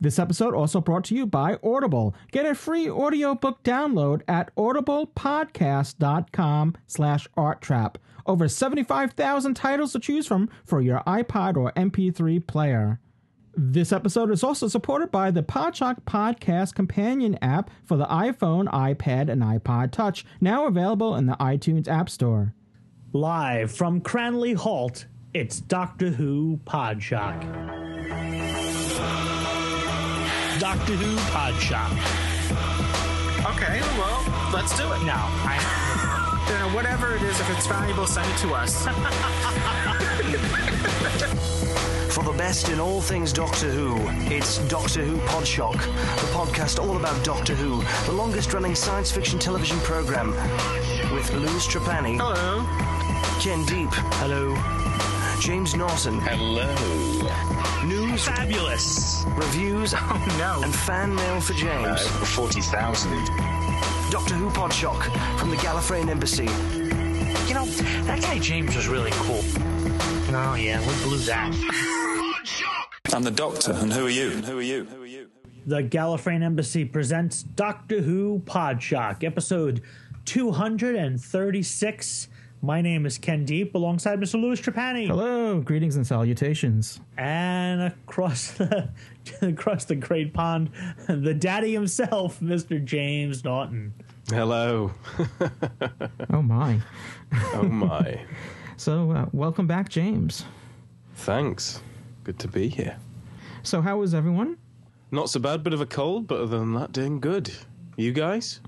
This episode also brought to you by Audible. Get a free audiobook download at audiblepodcast.com slash arttrap. Over 75,000 titles to choose from for your iPod or MP3 player. This episode is also supported by the Podshock Podcast Companion app for the iPhone, iPad, and iPod Touch, now available in the iTunes App Store. Live from Cranley Halt, it's Doctor Who Podshock. Doctor Who Pod Shop. Okay, well, let's do it. Now, I, You know, whatever it is, if it's valuable, send it to us. For the best in all things Doctor Who, it's Doctor Who Podshock, the podcast all about Doctor Who, the longest running science fiction television program. With Louis Trapani, Hello. Ken Deep, hello, James Naughton, Hello. News, fabulous. reviews, Oh, no. and fan mail for Uh, James. over 40,000. Doctor Who Podshock from the Gallifreyan Embassy. You know, that guy James was really cool. Oh, yeah, we blew that. I'm the doctor, and who are you? And who are you? Who are you? The Gallifreyan Embassy presents Doctor Who Podshock, episode 236. My name is Ken Deep, alongside Mr. Louis Trapani. Hello, greetings and salutations. And across the across the great pond, the daddy himself, Mr. James Naughton. Hello. Oh my. Oh my. So, uh, welcome back, James. Thanks. Good to be here. So, how is everyone? Not so bad, bit of a cold, but other than that, doing good. You guys?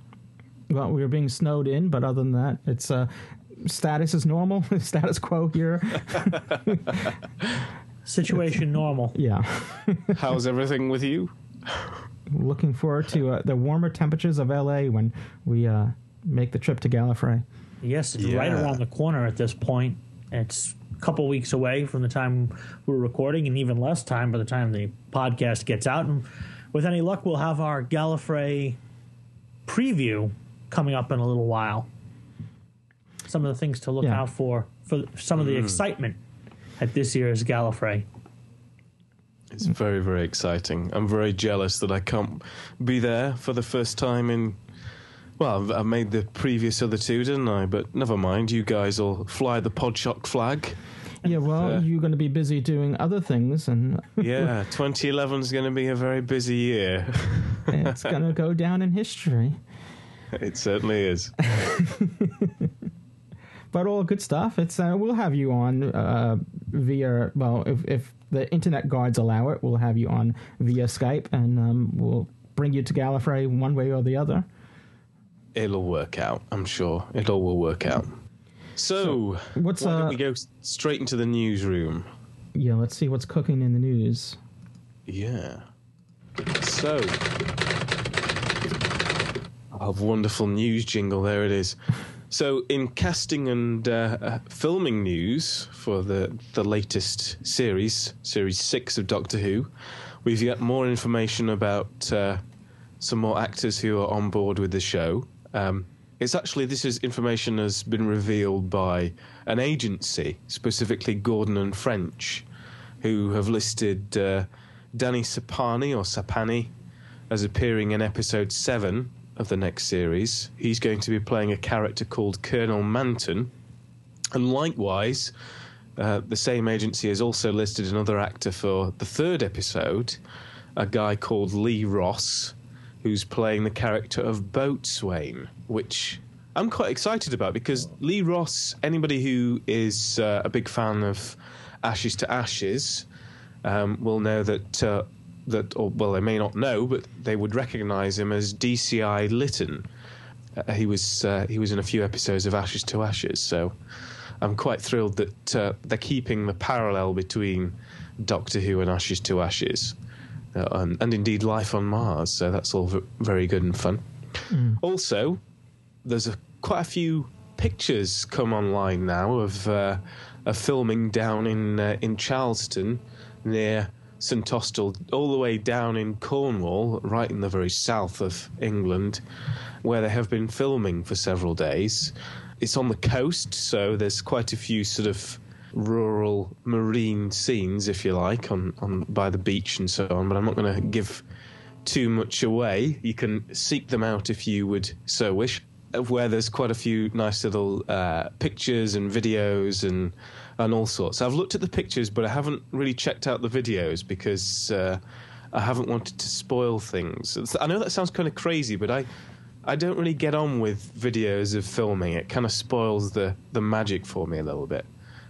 Well, we are being snowed in, but other than that, it's uh, status is normal, status quo here. Situation normal. yeah, How's everything with you? looking forward to uh, the warmer temperatures of LA when we uh, make the trip to Gallifrey. Yes, it's right around the corner at this point. It's a couple weeks away from the time we're recording, and even less time by the time the podcast gets out. And with any luck, we'll have our Gallifrey preview coming up in a little while. Some of the things to look Yeah. out for for some of the excitement at this year's Gallifrey. It's very, very exciting. I'm very jealous that I can't be there for the first time in. Well, I've, I've made the previous other two, didn't I? But never mind. You guys will fly the Podshock flag. Yeah, well, Uh, you're going to be busy doing other things, and Yeah, 2011 is going to be a very busy year. it's going to go down in history. it certainly is. But all good stuff. It's uh, we'll have you on uh, via well, if if the internet guards allow it, we'll have you on via Skype, and um, we'll bring you to Gallifrey one way or the other. It'll work out, I'm sure. It all will work out. So, what's, why uh, don't we go straight into the newsroom? Yeah, let's see what's cooking in the news. Yeah. So, I have wonderful news jingle. There it is. So, in casting and uh, uh, filming news for the the latest series, series six of Doctor Who, we've got more information about uh, some more actors who are on board with the show. Um, it's actually this is information has been revealed by an agency, specifically Gordon and French, who have listed uh, Danny Sapani or Sapani as appearing in episode seven of the next series. He's going to be playing a character called Colonel Manton, and likewise, uh, the same agency has also listed another actor for the third episode, a guy called Lee Ross, who's playing the character of Boatswain, which I'm quite excited about because Lee Ross, anybody who is uh, a big fan of Ashes to Ashes, um, will know that. Uh, that, or well, they may not know, but they would recognise him as DCI Lytton. Uh, he was uh, he was in a few episodes of Ashes to Ashes, so I'm quite thrilled that uh, they're keeping the parallel between Doctor Who and Ashes to Ashes, uh, and, and indeed Life on Mars. So that's all v- very good and fun. Also, there's a, quite a few pictures come online now of uh, of filming down in uh, in Charleston near St Austell, all the way down in Cornwall, right in the very south of England, where they have been filming for several days. It's on the coast, so there's quite a few sort of rural marine scenes, if you like, on, on by the beach and so on. But I'm not going to give too much away. You can seek them out if you would so wish. of Where there's quite a few nice little uh, pictures and videos and and all sorts. I've looked at the pictures, but I haven't really checked out the videos because uh, I haven't wanted to spoil things. I know that sounds kind of crazy, but I I don't really get on with videos of filming. It kind of spoils the the magic for me a little bit.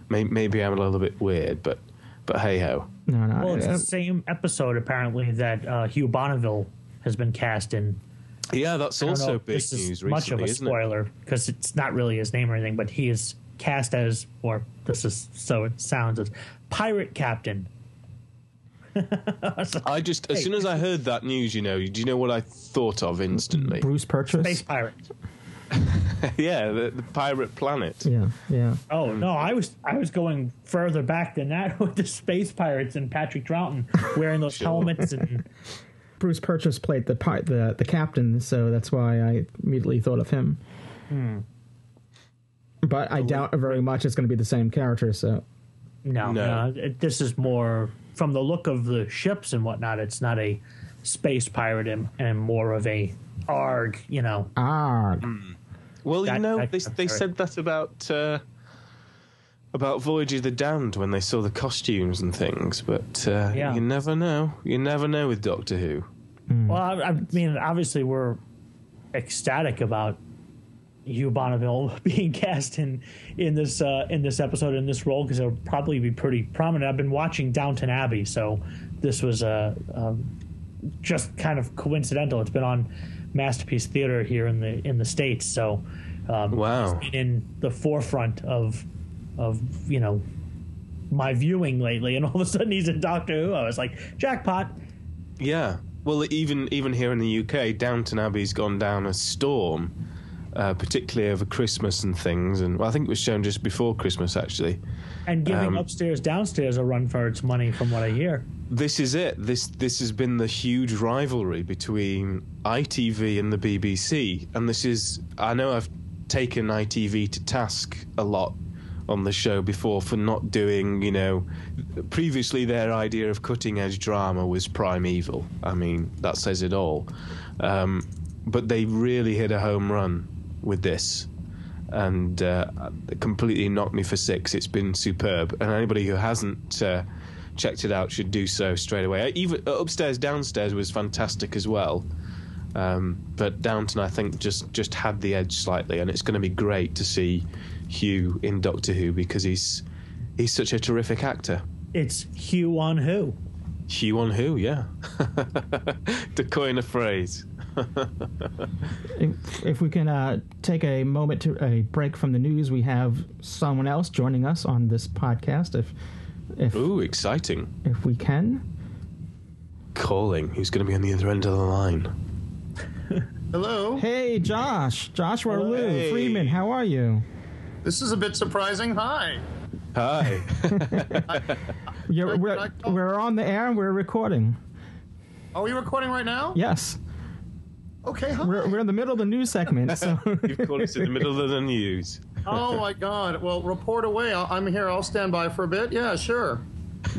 Maybe, maybe I'm a little bit weird, but but hey ho. No, no. Well, it's the same episode apparently that uh, Hugh Bonneville has been cast in. Yeah, that's I don't know also big this is news much of a isn't it? spoiler because it's not really his name or anything, but he is cast as, or this is so it sounds as pirate captain. I just as Hey. soon as I heard that news, you know, do you know what I thought of instantly? Bruce Purchase. Space pirate. yeah, the, the pirate planet. Yeah, yeah. Oh no, I was I was going further back than that with the space pirates and Patrick Troughton wearing those Sure. helmets and Bruce Purchase played the pi- the the captain, so that's why I immediately thought of him. Hmm. But I doubt very much it's going to be the same character. So no, No. no. it- this is more from the look of the ships and whatnot. It's not a space pirate and, and more of a arg, you know. ah, Well, you know, that- they they said that about uh, about Voyage of the Damned when they saw the costumes and things, but uh, Yeah. you never know. You never know with Doctor Who. Well, I, I mean, obviously we're ecstatic about Hugh Bonneville being cast in in this uh, in this episode in this role because it'll probably be pretty prominent. I've been watching Downton Abbey, so this was uh, um, just kind of coincidental. It's been on Masterpiece Theater here in the in the states, so um, Wow. in the forefront of of you know my viewing lately, and all of a sudden he's in Doctor Who. I was like, jackpot. Yeah. Well, even even here in the UK, Downton Abbey's gone down a storm, uh, particularly over Christmas and things. And well, I think it was shown just before Christmas, actually. and giving Um, upstairs downstairs a run for its money from what i hear This is it. This this has been the huge rivalry between ITV and the BBC, and this is. I know I've taken ITV to task a lot on the show before for not doing. You know, previously their idea of cutting edge drama was primeval. I mean, that says it all. Um, but they really hit a home run with this and uh, completely knocked me for six. It's been superb, and anybody who hasn't uh, checked it out should do so straight away. Even upstairs, downstairs was fantastic as well. Um, but Downton, I think, just just had the edge slightly, and it's going to be great to see Hugh in Doctor Who because he's he's such a terrific actor. it's hugh on who Hugh on Who, yeah. to coin a phrase. If, if we can uh, take a moment to a break from the news, we have someone else joining us on this podcast. If if Ooh, exciting! if we can, Calling. Who's going to be on the other end of the line? Hello. hey Josh, Joshua Lou Hey. Friedman, how are you? This is a bit surprising. Hi. Hi. You're, we're, can I call- we're on the air and we're recording. Are we recording right now? Yes, Okay. Hi. we're, we're in the middle of the news segment. So You've caught us in the middle of the news. oh my God. Well, report away. I'll, I'm here. I'll stand by for a bit. Yeah, sure.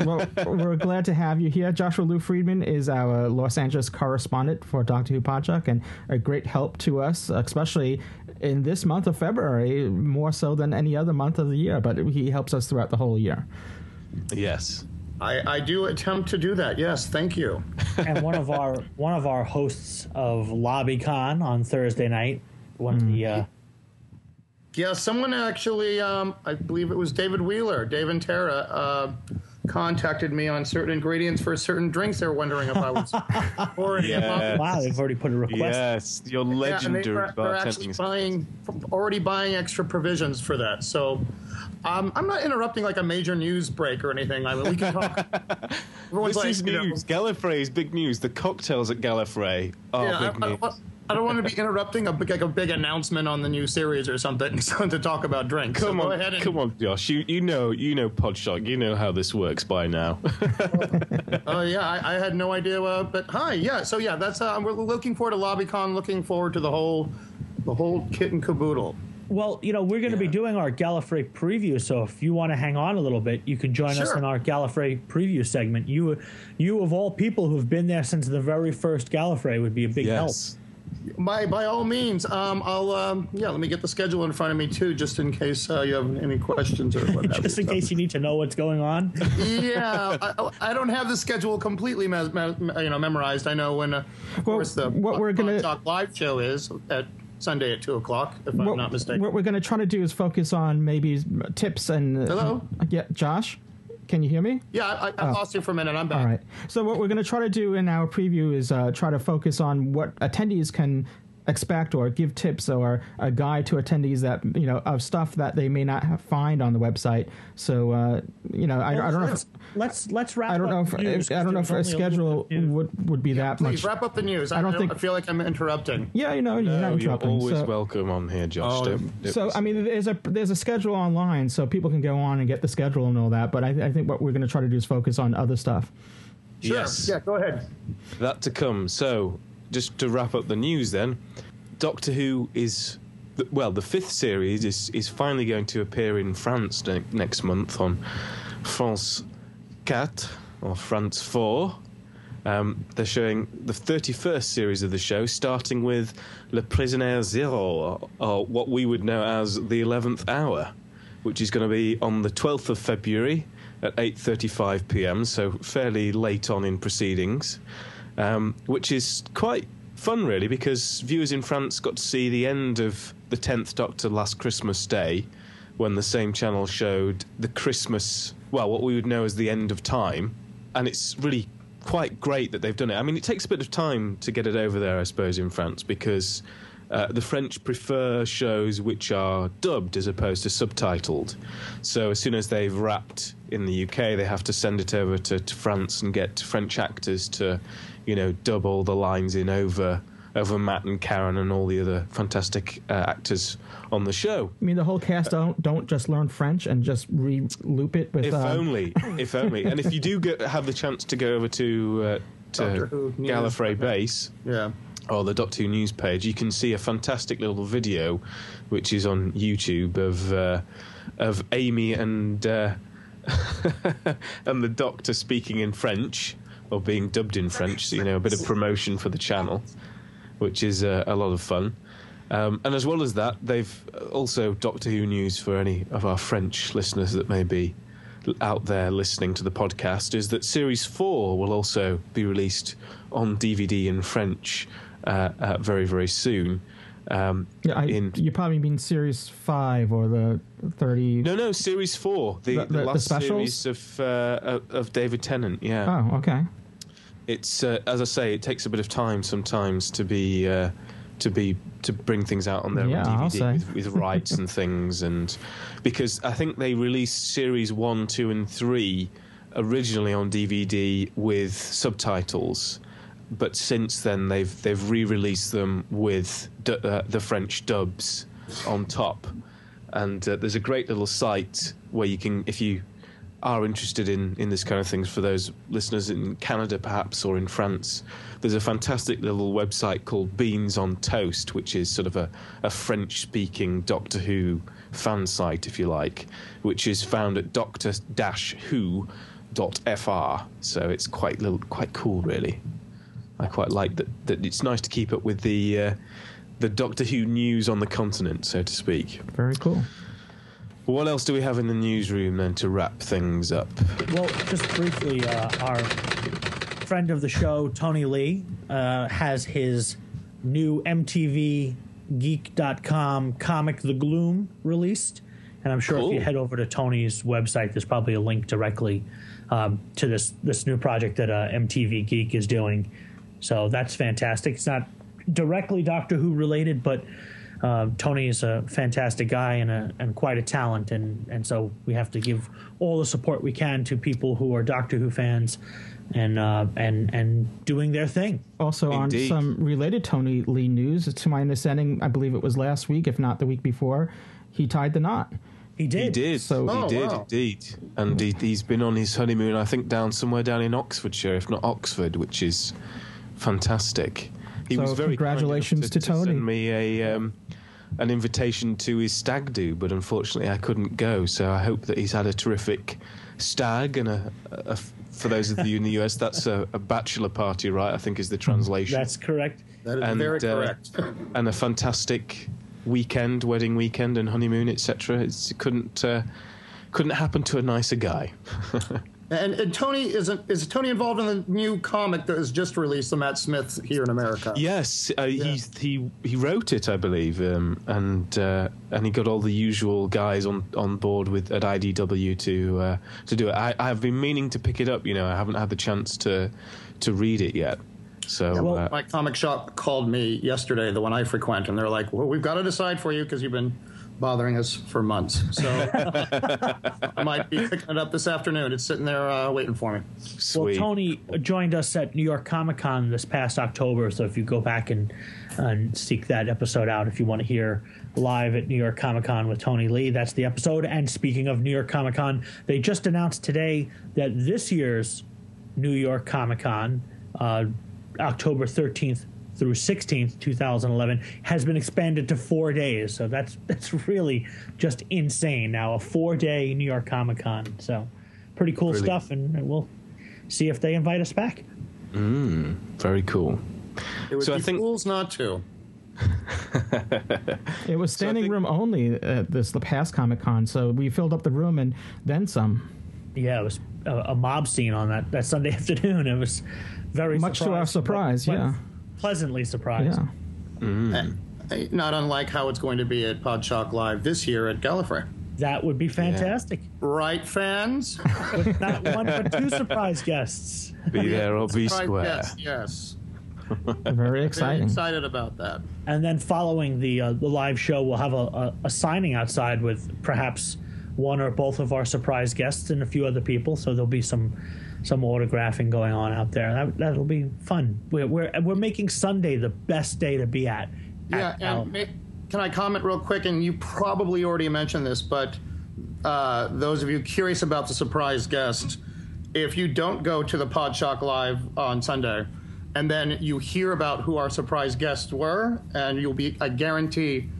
well, we're glad to have you here. Joshua Lou Friedman is our Los Angeles correspondent for Doctor Who Podshock and a great help to us, especially in this month of February, more so than any other month of the year. But he helps us throughout the whole year. Yes. I, I do attempt to do that. Yes. Thank you. and one of our one of our hosts of LobbyCon on Thursday night, one of the uh, Yeah, someone actually, um, I believe it was David Wheeler, Dave and Tara, uh, contacted me on certain ingredients for certain drinks. They were wondering if I was already Yeah. wow, they've already put a request. Yes, you're Yeah, they, legendary they're, they're actually buying, already buying extra provisions for that. So, um, I'm not interrupting like a major news break or anything. I mean, we can talk. Everyone's This like, is you know, news. Gallifrey's big news. The cocktails at Gallifrey are yeah, big I, news. I, I don't want to be interrupting a big, like a big announcement on the new series or something to talk about drinks. Come so go on, ahead and, come on, Josh. You you know you know Podshock. You know how this works by now. Oh yeah, I, I had no idea. Uh, but hi, yeah. So yeah, that's uh, we're looking forward to LobbyCon. Looking forward to the whole, the whole kit and caboodle. Well, you know, we're going to be doing our Gallifrey preview, so if you want to hang on a little bit, you can join us in our Gallifrey preview segment. You, you of all people who've been there since the very first Gallifrey would be a big help. yes. By by all means, um, I'll um, yeah. Let me get the schedule in front of me too, just in case uh, you have any questions or what. help. have Just you. in case you need to know what's going on. yeah, I, I don't have the schedule completely me- me- you know memorized. I know when, uh, of Well, course, the what we're gonna- Talk live show is at Sunday at two o'clock, if I'm not mistaken. what we're going to try to do is focus on maybe tips and. uh, Hello? yeah, Josh, can you hear me? yeah, I, I lost you for a minute. I'm back. All right. So what we're going to try to do in our preview is uh, try to focus on what attendees can expect or give tips or a guide to attendees that you know of stuff that they may not have find on the website. So uh, you know, I, I don't know. If, Let's let's, let's wrap. I don't know if the news, I don't know if a there's only little schedule bit of news. would would be that Please much. wrap up the news. I, I don't don't think- I feel like I'm interrupting. Yeah, you know, you're No, not you're interrupting. always so, welcome on here, Josh. Oh, Don't- don't- so I mean, there's a there's a schedule online, so people can go on and get the schedule and all that. But I, I think what we're going to try to do is focus on other stuff. Sure. Yes. Yeah, go ahead. that to come. So, just to wrap up the news, then, Doctor Who is well, the fifth series is is finally going to appear in France ne- next month on France 4 or France 4. Um, they're showing the 31st series of the show, starting with Le Prisonnier Zero, or, or what we would know as the 11th hour, which is going to be on the 12th of February at 8:35 p.m. So fairly late on in proceedings, um, which is quite fun, really, because viewers in France got to see the end of the 10th Doctor last Christmas Day, when the same channel showed the Christmas, well, what we would know as the end of time, and it's really quite great that they've done it. I mean, it takes a bit of time to get it over there, I suppose, in France because uh, the French prefer shows which are dubbed as opposed to subtitled. So as soon as they've wrapped in the UK, they have to send it over to, to France and get French actors to, you know, dub all the lines in over over Matt and Karen and all the other fantastic uh, actors on the show. I mean, the whole cast don't don't just learn French and just re-loop it with. If uh, only, if only. And if you do get, have the chance to go over to uh, to Who Gallifrey Base Yeah. Or the Doctor Who news page, you can see a fantastic little video, which is on YouTube of uh, of Amy and uh, and the Doctor speaking in French or being dubbed in French. So, you know, a bit of promotion for the channel, which is uh, a lot of fun. Um, and as well as that, they've also Doctor Who news for any of our French listeners that may be out there listening to the podcast is that Series 4 will also be released on DVD in French very, very soon. Um, yeah, I, in you probably mean Series Five or the thirty. no, no, Series 4, the, The- the, the- last series of, uh, of David Tennant. Yeah, Oh, okay. it's uh, as I say, it takes a bit of time sometimes to be uh, to be to bring things out on their Yeah, DVD with, with rights and things, and because I think they released series one, two, and three originally on DVD with subtitles, but since then they've they've re-released them with d- uh, the French dubs on top, and uh, there's a great little site where you can if you are interested in, in this kind of things for those listeners in Canada perhaps or in France, there's a fantastic little website called Beans on Toast, which is sort of a, a French speaking Doctor Who fan site, if you like, which is found at doctor who.fr. So it's quite little, quite cool, really. I quite like that, that it's nice to keep up with the uh, the Doctor Who news on the continent, so to speak. Very cool. What else do we have in the newsroom then to wrap things up? Well, just briefly, uh, our friend of the show, Tony Lee, uh, has his new MTV Geek.com comic, The Gloom, released. And I'm sure if you head over to Tony's website, there's probably a link directly um, to this this new project that uh, MTV Geek is doing. So that's fantastic. It's not directly Doctor Who related, but uh, Tony is a fantastic guy and a, and quite a talent, and and so we have to give all the support we can to people who are Doctor Who fans and uh, and and doing their thing. Also, Indeed. on some related Tony Lee news, to my understanding, I believe it was last week, if not the week before, he tied the knot. He did. He did. So- he Oh, did wow. indeed, and he, he's been on his honeymoon. I think down somewhere down in Oxfordshire, if not Oxford, which is fantastic. He So was very kind enough congratulations to Tony. To send me a um, an invitation to his stag do, but unfortunately I couldn't go. So I hope that he's had a terrific stag and a, a for those of you in the US, that's a, a bachelor party, right? I think is the translation. That's correct. That is And, very uh, correct. and a fantastic weekend, wedding weekend, and honeymoon, etc. It couldn't uh, couldn't happen to a nicer guy. and, and Tony is is Tony involved in the new comic that was just released, the Matt Smith here in America. yes, uh, he he he wrote it, I believe, um, and uh, and he got all the usual guys on, on board with at IDW to uh, to do it. I, I've been meaning to pick it up. You know, I haven't had the chance to to read it yet. So well, uh, My comic shop called me yesterday, the one I frequent, and they're like, "Well, we've got to decide for you because you've been bothering us for months." So I might be picking it up this afternoon. It's sitting there uh, waiting for me. sweet. Well, Tony joined us at New York Comic Con this past October. So if you go back and and seek that episode out, if you want to hear live at New York Comic Con with Tony Lee, that's the episode. And speaking of New York Comic Con, they just announced today that this year's New York Comic Con, uh, October 13th through 16th, 2011, has been expanded to four days. So that's that's really just insane. Now a four day New York Comic Con. So pretty cool Really? stuff, and we'll see if they invite us back. Mm, very cool. It would So I be think- fools not to. It was standing think- room only at this the past Comic Con, so we filled up the room and then some. Yeah, it was a, a mob scene on that, that Sunday afternoon. It was very Much to our surprise, but- yeah. But pleasantly surprised. Yeah. Eh, Not unlike how it's going to be at Podshock Live this year at Gallifrey. That would be fantastic. Right, fans? With not one but two surprise guests. Be there or be Right, square. yes, yes. Very Very exciting. excited about that. And then following the uh, the live show, we'll have a, a, a signing outside with perhaps one or both of our surprise guests and a few other people. So there'll be some some autographing going on out there. That, that'll be fun. We're, we're we're making Sunday the best day to be at. Yeah, at and can I comment real quick? And you probably already mentioned this, but uh, those of you curious about the surprise guest, if you don't go to the Podshock Live on Sunday, and then you hear about who our surprise guests were, and you'll be, I guarantee,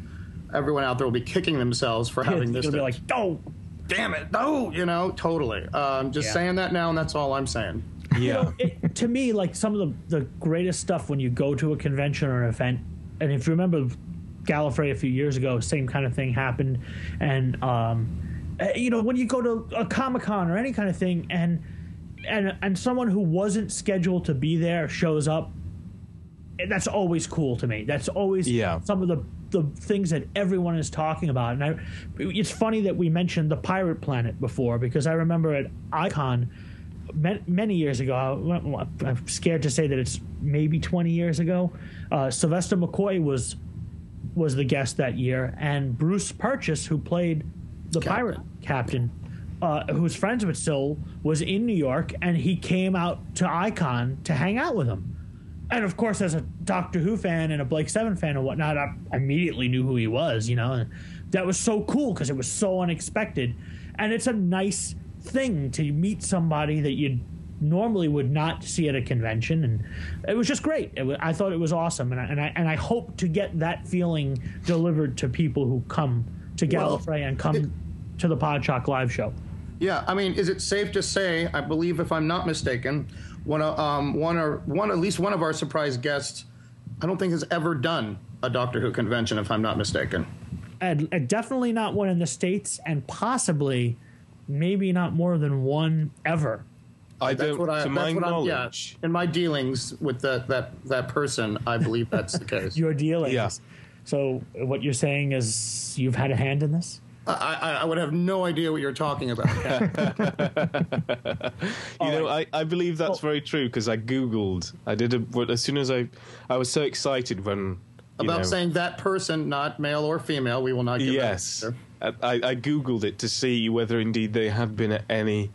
everyone out there will be kicking themselves for having It's missed gonna be it. like, oh, Damn it! No, you know, totally. Um, just Yeah. saying that now, and that's all I'm saying. Yeah. it, to me, like some of the, the greatest stuff when you go to a convention or an event, and if you remember Gallifrey a few years ago, same kind of thing happened. And, um, eh, you know, when you go to a Comic Con or any kind of thing, and, and, and someone who wasn't scheduled to be there shows up, that's always cool to me. That's always Yeah. some of the the things that everyone is talking about. And I, it's funny that we mentioned the Pirate Planet before because I remember at Icon many years ago. I- I'm scared to say that it's maybe 20 years ago. Uh, Sylvester McCoy was was the guest that year, and Bruce Purchase, who played the pirate captain, uh, who's friends with Syl, was in New York, and he came out to Icon to hang out with him. And of course, as a Doctor Who fan and a Blake Seven fan and whatnot, I immediately knew who he was. You know, and that was so cool because it was so unexpected, and it's a nice thing to meet somebody that you normally would not see at a convention, and it was just great. It wa I thought it was awesome, and I, and I and I hope to get that feeling delivered to people who come to Well, and come to the Podshock live show. Yeah, I mean, is it safe to say? I believe, if I'm not mistaken, one of um, one or one at least one of our surprise guests, I don't think has ever done a Doctor Who convention, if I'm not mistaken. and, and definitely not one in the states, and possibly maybe not more than one ever. I That's don't, what I. to my That's. Yeah, knowledge. in my dealings with that that that person, I believe that's the case. Your dealings. Yeah. So what you're saying is you've had a hand in this. I, I, I would have no idea what you're talking about. You know, I, I believe that's very true because I googled. I did a, as soon as I, I was so excited when about know, saying that person, not male or female. We will not. Give yes. answer. I, I googled it to see whether indeed they had been at any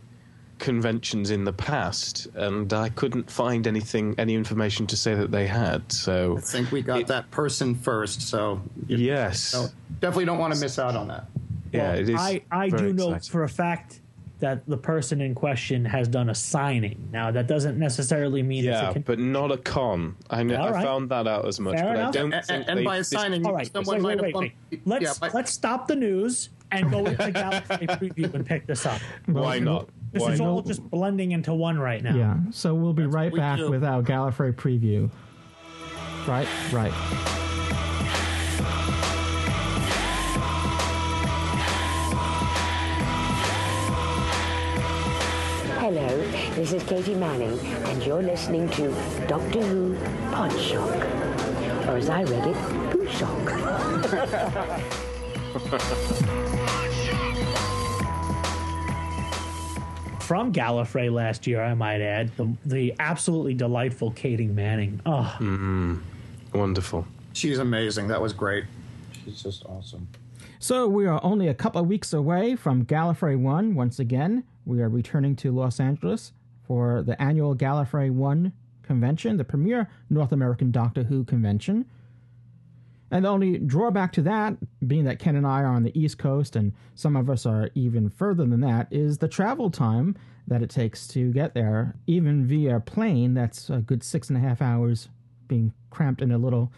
conventions in the past, and I couldn't find anything, any information to say that they had. So I think we got that person first, so yes, know, definitely don't want to miss out on that. Yeah, Well, it is. I, I do know exciting. for a fact that the person in question has done a signing. Now, that doesn't necessarily mean Yeah, it's a con- but not a con. I know. All I found that out as much, Fair but enough. I don't And, think and they, by this- signing, All right, someone wait, might wait, have wait, wait. Let's yeah, but- let's stop the news and go into the Galaxy preview and pick this up. Why not? This Why is all just blending into one right now. Yeah, so we'll be right back do. with our Gallifrey preview. Right, right. Hello, this is Katy Manning, and you're listening to Doctor Who Podshock. Or as I read it, Poo Shock. From Gallifrey last year, I might add, the, the absolutely delightful Katy Manning. Oh, Wonderful. She's amazing. That was great. She's just awesome. So we are only a couple of weeks away from Gallifrey 1 once again. We are returning to Los Angeles for the annual Gallifrey 1 convention, the premier North American Doctor Who convention. And the only drawback to that, being that Ken and I are on the East Coast and some of us are even further than that, is the travel time that it takes to get there, even via plane. That's a good six and a half hours being cramped in a little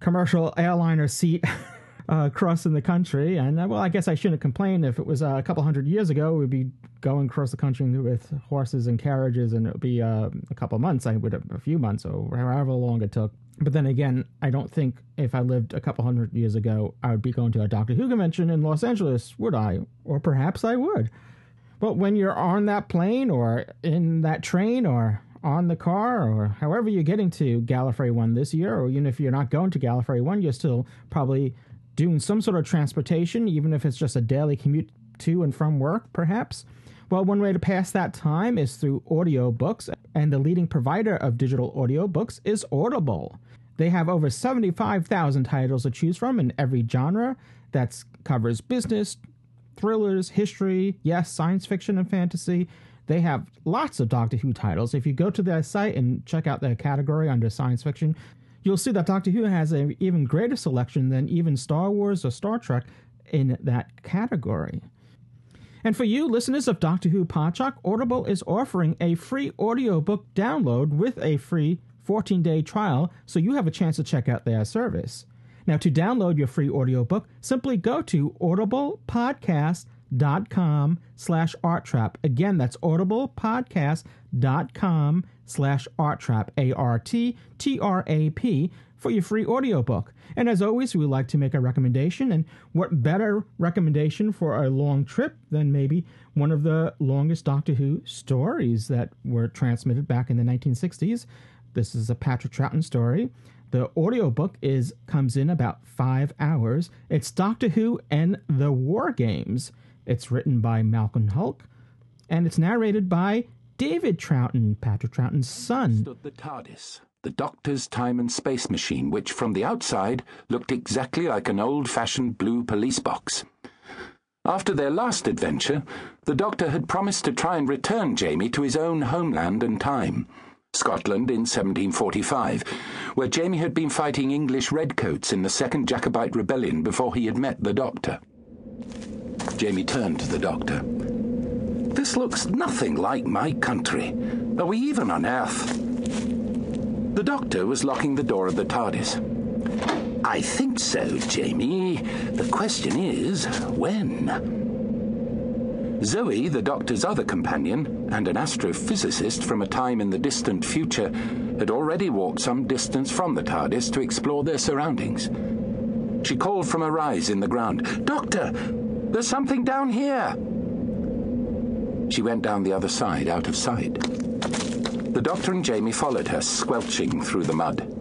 commercial airliner seat uh, crossing the country. And uh, well, I guess I shouldn't complain. If it was uh, a couple hundred years ago, we'd be going across the country with horses and carriages, and it would be uh, a couple months. I would a few months or however long it took. But then again, I don't think if I lived a couple hundred years ago, I would be going to a Doctor Who convention in Los Angeles, would I? Or perhaps I would. But when you're on that plane or in that train or on the car or however you're getting to Gallifrey 1 this year, or even if you're not going to Gallifrey 1, you're still probably doing some sort of transportation, even if it's just a daily commute to and from work, perhaps. Well, one way to pass that time is through audiobooks, and the leading provider of digital audiobooks is Audible. They have over 75,000 titles to choose from in every genre that covers business, thrillers, history, yes, science fiction and fantasy. They have lots of Doctor Who titles. If you go to their site and check out their category under science fiction, you'll see that Doctor Who has an even greater selection than even Star Wars or Star Trek in that category. And for you listeners of Doctor Who Podshock, Audible is offering a free audiobook download with a free 14 day trial, so you have a chance to check out their service. Now, to download your free audiobook, simply go to audiblepodcast.com slash arttrap. Again, that's audiblepodcast.com slash arttrap, A-R-T-T-R-A-P, for your free audiobook. And as always, we like to make a recommendation, and what better recommendation for a long trip than maybe one of the longest Doctor Who stories that were transmitted back in the 1960s. This is a Patrick Troughton story. The audiobook is comes in about five hours. It's Doctor Who and the War Games. It's written by Malcolm Hulke, and it's narrated by David Troughton, Patrick Troughton's son. stood the TARDIS, the Doctor's time and space machine, which from the outside looked exactly like an old fashioned blue police box. After their last adventure, the Doctor had promised to try and return Jamie to his own homeland and time. Scotland in 1745, where Jamie had been fighting English redcoats in the Second Jacobite Rebellion before he had met the Doctor. Jamie turned to the Doctor. This looks nothing like my country. Are we even on Earth? The Doctor was locking the door of the TARDIS. I think so, Jamie. The question is, when? Zoe, the Doctor's other companion, and an astrophysicist from a time in the distant future, had already walked some distance from the TARDIS to explore their surroundings. She called from a rise in the ground, Doctor, there's something down here! She went down the other side, out of sight. The Doctor and Jamie followed her, squelching through the mud.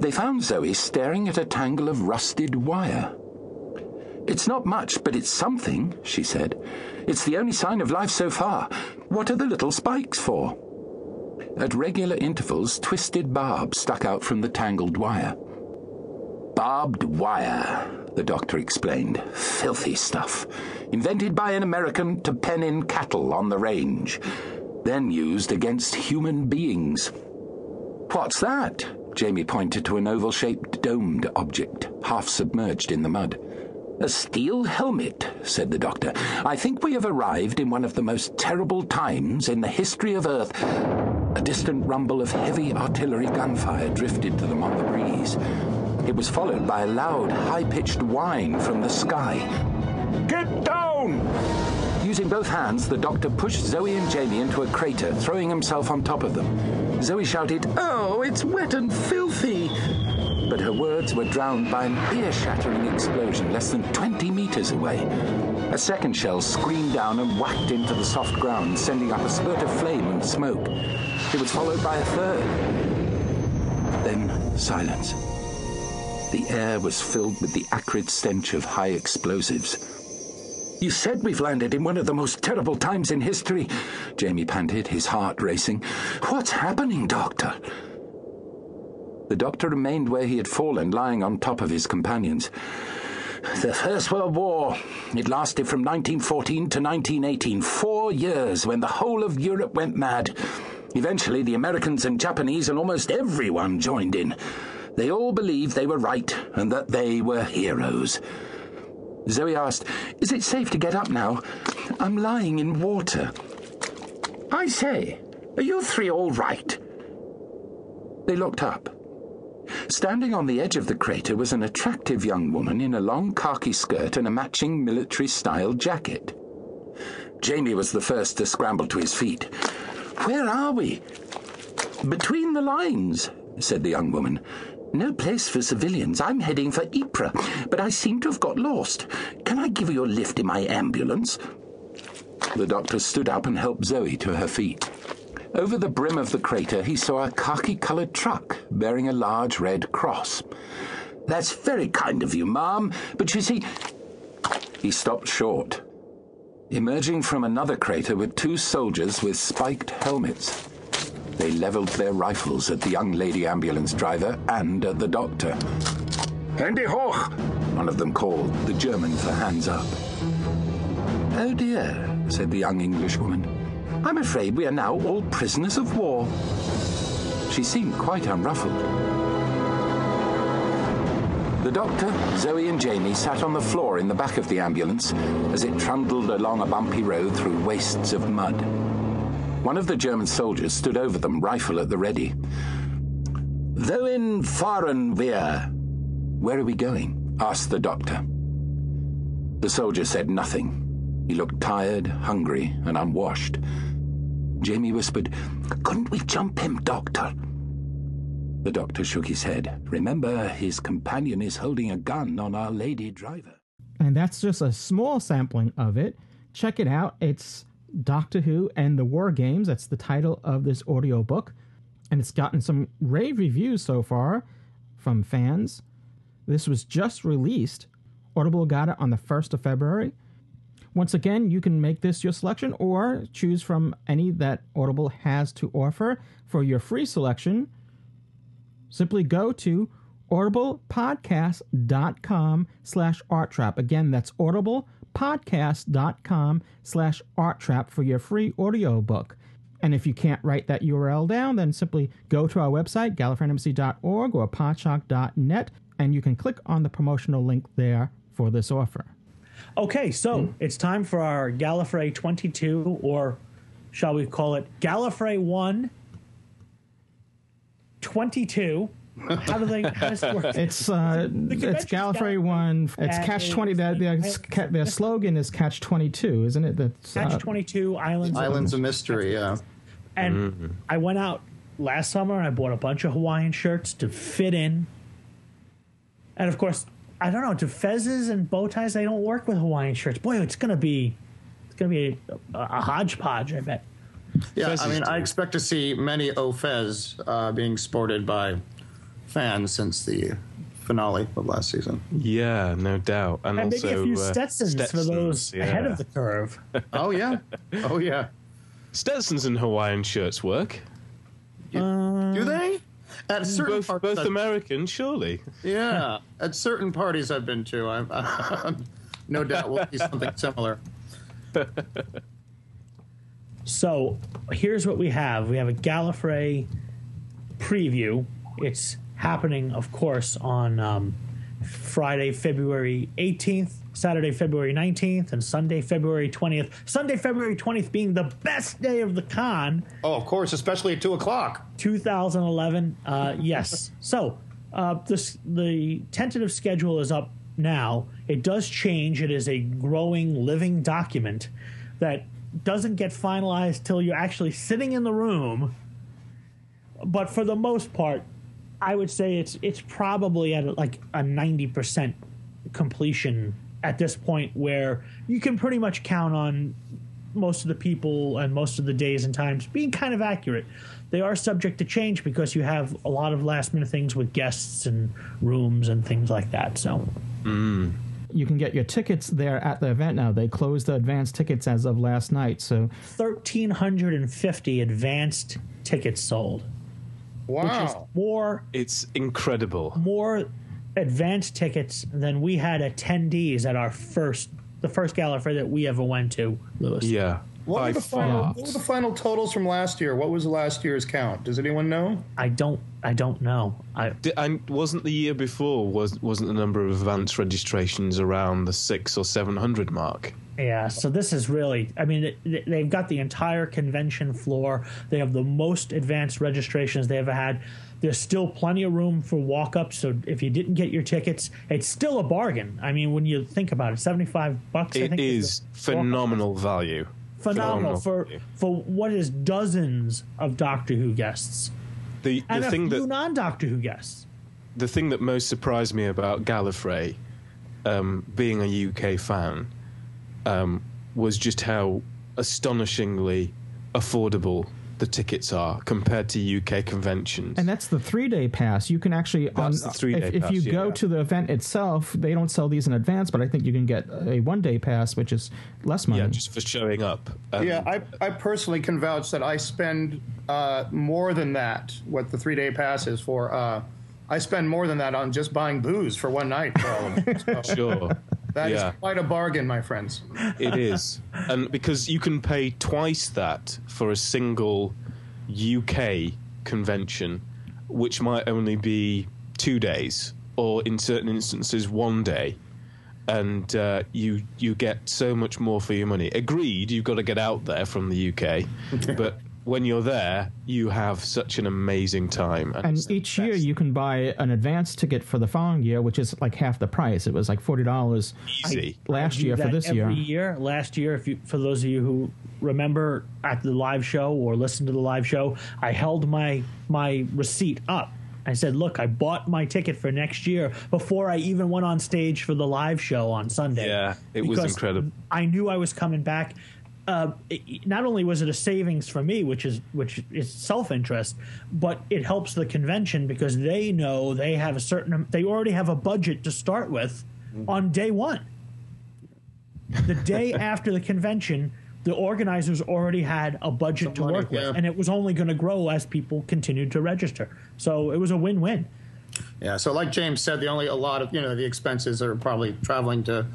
They found Zoe staring at a tangle of rusted wire. It's not much, but it's something, she said. It's the only sign of life so far. What are the little spikes for? At regular intervals, twisted barbs stuck out from the tangled wire. Barbed wire, the doctor explained. Filthy stuff. Invented by an American to pen in cattle on the range, then used against human beings. What's that? Jamie pointed to an oval shaped domed object, half submerged in the mud. A steel helmet, said the doctor. I think we have arrived in one of the most terrible times in the history of Earth. A distant rumble of heavy artillery gunfire drifted to them on the breeze. It was followed by a loud, high pitched whine from the sky. Get down! Using both hands, the doctor pushed Zoe and Jamie into a crater, throwing himself on top of them. Zoe shouted, Oh, it's wet and filthy! But her words were drowned by an ear shattering explosion less than 20 meters away. A second shell screamed down and whacked into the soft ground, sending up a spurt of flame and smoke. It was followed by a third. Then silence. The air was filled with the acrid stench of high explosives. You said we've landed in one of the most terrible times in history, Jamie panted, his heart racing. What's happening, Doctor? The doctor remained where he had fallen, lying on top of his companions. The First World War. It lasted from 1914 to 1918, four years when the whole of Europe went mad. Eventually, the Americans and Japanese and almost everyone joined in. They all believed they were right and that they were heroes. Zoe asked, Is it safe to get up now? I'm lying in water. I say, are you three all right? They looked up. Standing on the edge of the crater was an attractive young woman in a long khaki skirt and a matching military style jacket. Jamie was the first to scramble to his feet. Where are we? Between the lines, said the young woman. No place for civilians. I'm heading for Ypres, but I seem to have got lost. Can I give you a lift in my ambulance? The doctor stood up and helped Zoe to her feet. Over the brim of the crater, he saw a khaki coloured truck bearing a large red cross. That's very kind of you, ma'am, but you see. He stopped short. Emerging from another crater were two soldiers with spiked helmets. They levelled their rifles at the young lady ambulance driver and at the doctor. Handy hoch, one of them called, the German for hands up. Oh dear, said the young Englishwoman. I'm afraid we are now all prisoners of war. She seemed quite unruffled. The doctor, Zoe, and Jamie sat on the floor in the back of the ambulance as it trundled along a bumpy road through wastes of mud. One of the German soldiers stood over them, rifle at the ready. Wohin fahren wir? Where are we going? asked the doctor. The soldier said nothing. He looked tired, hungry, and unwashed. Jamie whispered, Couldn't we jump him, Doctor? The doctor shook his head. Remember, his companion is holding a gun on our lady driver. And that's just a small sampling of it. Check it out. It's Doctor Who and the War Games. That's the title of this audiobook. And it's gotten some rave reviews so far from fans. This was just released. Audible got it on the 1st of February. Once again, you can make this your selection or choose from any that Audible has to offer. For your free selection, simply go to audiblepodcast.com slash arttrap. Again, that's audiblepodcast.com slash arttrap for your free audiobook. And if you can't write that URL down, then simply go to our website, gallifreyanembassy.org or podshock.net, and you can click on the promotional link there for this offer. Okay, so hmm. it's time for our Gallifrey 22, or shall we call it Gallifrey 1 22. How do they? How does it work? It's uh, it's Gallifrey one. It's Catch twenty. The, the, the slogan is Catch twenty two, isn't it? That's Catch 22 Islands. Islands of Mystery, yeah. And I went out last summer. And I bought a bunch of Hawaiian shirts to fit in. And of course, I don't know. Do fezzes and bow ties? They don't work with Hawaiian shirts. Boy, it's gonna be, it's gonna be a, a hodgepodge. I bet. Yeah, I mean, I expect to see many Ofez uh, being sported by fans since the finale of last season. Yeah, no doubt. And, And also maybe a few uh, Stetsons, for those yeah. ahead of the curve. Oh yeah, oh yeah. Stetsons and Hawaiian shirts work. Do they? At certain both parts, both American, surely. Yeah, at certain parties I've been to, I'm, I'm no doubt will see something similar. So here's what we have. We have a Gallifrey preview. It's happening, of course, on um, Friday, February 18th, Saturday, February 19th, and Sunday, February 20th. Sunday, February 20th being the best day of the con. Oh, of course, especially at two o'clock. 2011. Uh, yes. So uh, this the tentative schedule is up now. It does change. It is a growing, living document that doesn't get finalized till you're actually sitting in the room. But for the most part, I would say it's it's probably at like a 90% completion at this point where you can pretty much count on most of the people and most of the days and times being kind of accurate. They are subject to change because you have a lot of last minute things with guests and rooms and things like that. So mm. You can get your tickets there at the event now. They closed the advance tickets as of last night. So 1,350 advanced tickets sold, which is Wow. more It's incredible. more advanced tickets than we had attendees at our first the first Gallifrey that we ever went to, Lewis. Yeah. What were, the final, what were the final totals from last year? What was last year's count? Does anyone know? I don't I don't know. I Di- And wasn't the year before was wasn't the number of advance registrations around the six or seven hundred mark? Yeah, so this is really, I mean, they've got the entire convention floor. They have the most advanced registrations they ever had. There's still plenty of room for walk ups. So if you didn't get your tickets, it's still a bargain. I mean, when you think about it, 75 bucks, I think. is the phenomenal value. Phenomenal for, for what is dozens of Doctor Who guests. The and the a thing few that non Doctor Who guests. the thing that most surprised me about Gallifrey, um, being a UK fan, um, was just how astonishingly affordable the tickets are compared to UK conventions. And that's the three day pass. You can actually, on, That's the three-day if, if pass, you go yeah. to the event itself, they don't sell these in advance, but I think you can get a one day pass, which is less money. yeah, just for showing up. Um, Yeah, I, I personally can vouch that I spend uh, more than that, what the three day pass is for. Uh, I spend more than that on just buying booze for one night for all of them. So sure. That is yeah. quite a bargain, my friends. It is, and because you can pay twice that for a single UK convention, which might only be two days, or in certain instances one day, and uh, you you get so much more for your money. Agreed, you've got to get out there from the UK, but when you're there, you have such an amazing time. and it's the each year you can buy an advance ticket for the following year, which is like half the price. It was like forty dollars easy. last do year for that this every year. year. Last year, if you for those of you who remember at the live show or listened to the live show, I held my my receipt up. I said, "Look, I bought my ticket for next year before I even went on stage for the live show on Sunday." Yeah, it was incredible. I knew I was coming back. Uh, it- not only was it a savings for me, which is which is self interest, but it helps the convention because they know they have a certain they already have a budget to start with on day one the day after the convention, the organizers already had a budget to money, work with, yeah. and it was only going to grow as people continued to register. So it was a win-win. Yeah, so like James said, the only a lot of you know the expenses are probably traveling to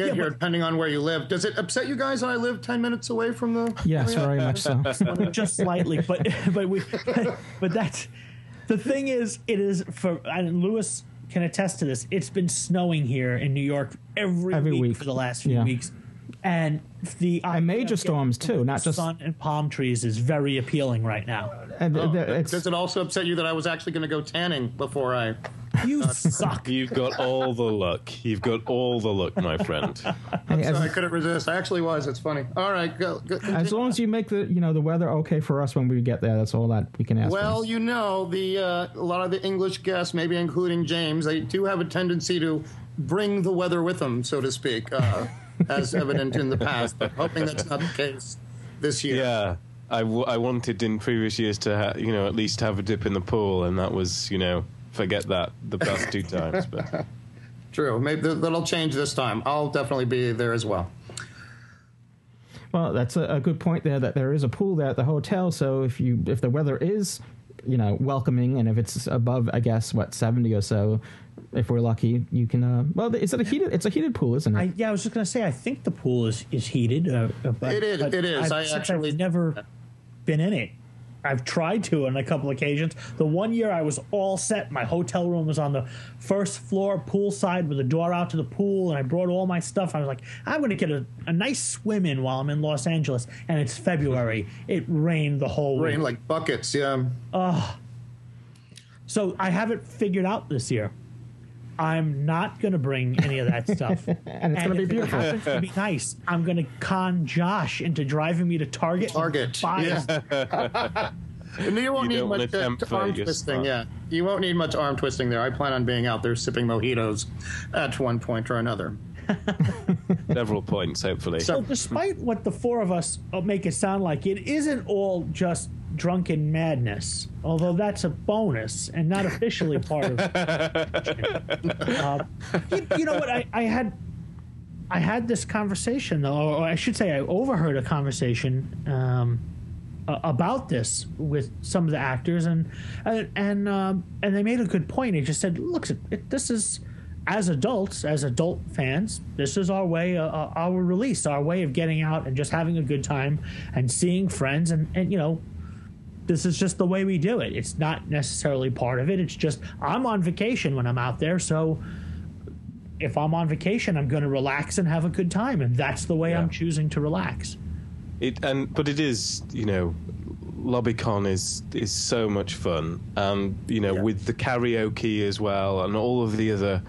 get Yeah, here, but- depending on where you live. Does it upset you guys that I live ten minutes away from the? Yes, area? very much so. just slightly, but but we but that's the thing is it is for and Lewis can attest to this. It's been snowing here in New York every, Every week, week. for the last few Yeah. weeks, and the And major storms too, not just. sun and palm trees is very appealing right now. And Oh, the- it's, Does it also upset you that I was actually going to go tanning before I? You suck. You've got all the luck. You've got all the luck, my friend. hey, So I couldn't resist. I actually was. It's funny. All right, go. go as long as you make the you know the weather okay for us when we get there, that's all that we can ask. Well, for. you know, the uh, a lot of the English guests, maybe including James, they do have a tendency to bring the weather with them, so to speak, uh, as evident in the past. But hoping that's not the case this year. Yeah, I, w- I wanted in previous years to ha- you know at least have a dip in the pool, and that was you know forget that the past two times. But True. Maybe th- that'll change this time. I'll definitely be there as well. Well, that's a, a good point there. That there is a pool there at the hotel. So if you if the weather is you know welcoming, and if it's above, I guess what seventy or so, if we're lucky, you can. Uh, well, is it a heated? It's a heated pool, isn't it? I, yeah, I was just going to say, I think the pool is is heated. Uh, uh, but, It is- but it is. I've, I actually- I've never been in it. I've tried to on a couple occasions. The one year I was all set. My hotel room was on the first floor, pool side with a door out to the pool, and I brought all my stuff. I was like, I'm going to get a, a nice swim in while I'm in Los Angeles. And it's February. It rained the whole Rain week. like buckets, yeah. So I haven't figured out this year. I'm not going to bring any of that stuff. And it's gonna be beautiful. It happens to be nice. I'm going to con Josh into driving me to Target. Target, Buy yeah. And you won't You need much uh, arm fate, twisting. smart. Yeah, you won't need much arm twisting there. I plan on being out there sipping mojitos at one point or another. Several points, hopefully. So, despite what the four of us uh, make it sound like, it isn't all just drunken madness. Although that's a bonus and not officially part of. uh, you, you know what? I, I had, I had this conversation though, or I should say, I overheard a conversation um, about this with some of the actors, and and and, um, and they made a good point. They just said, "Look, it, this is." As adults, as adult fans, this is our way, uh, uh, our release, our way of getting out and just having a good time and seeing friends, and, and you know, this is just the way we do it. It's not necessarily part of it. It's just I'm on vacation when I'm out there, so if I'm on vacation, I'm going to relax and have a good time, and that's the way Yeah. I'm choosing to relax. It and but it is you know, LobbyCon is is so much fun, and you know with the karaoke as well, and all of the other,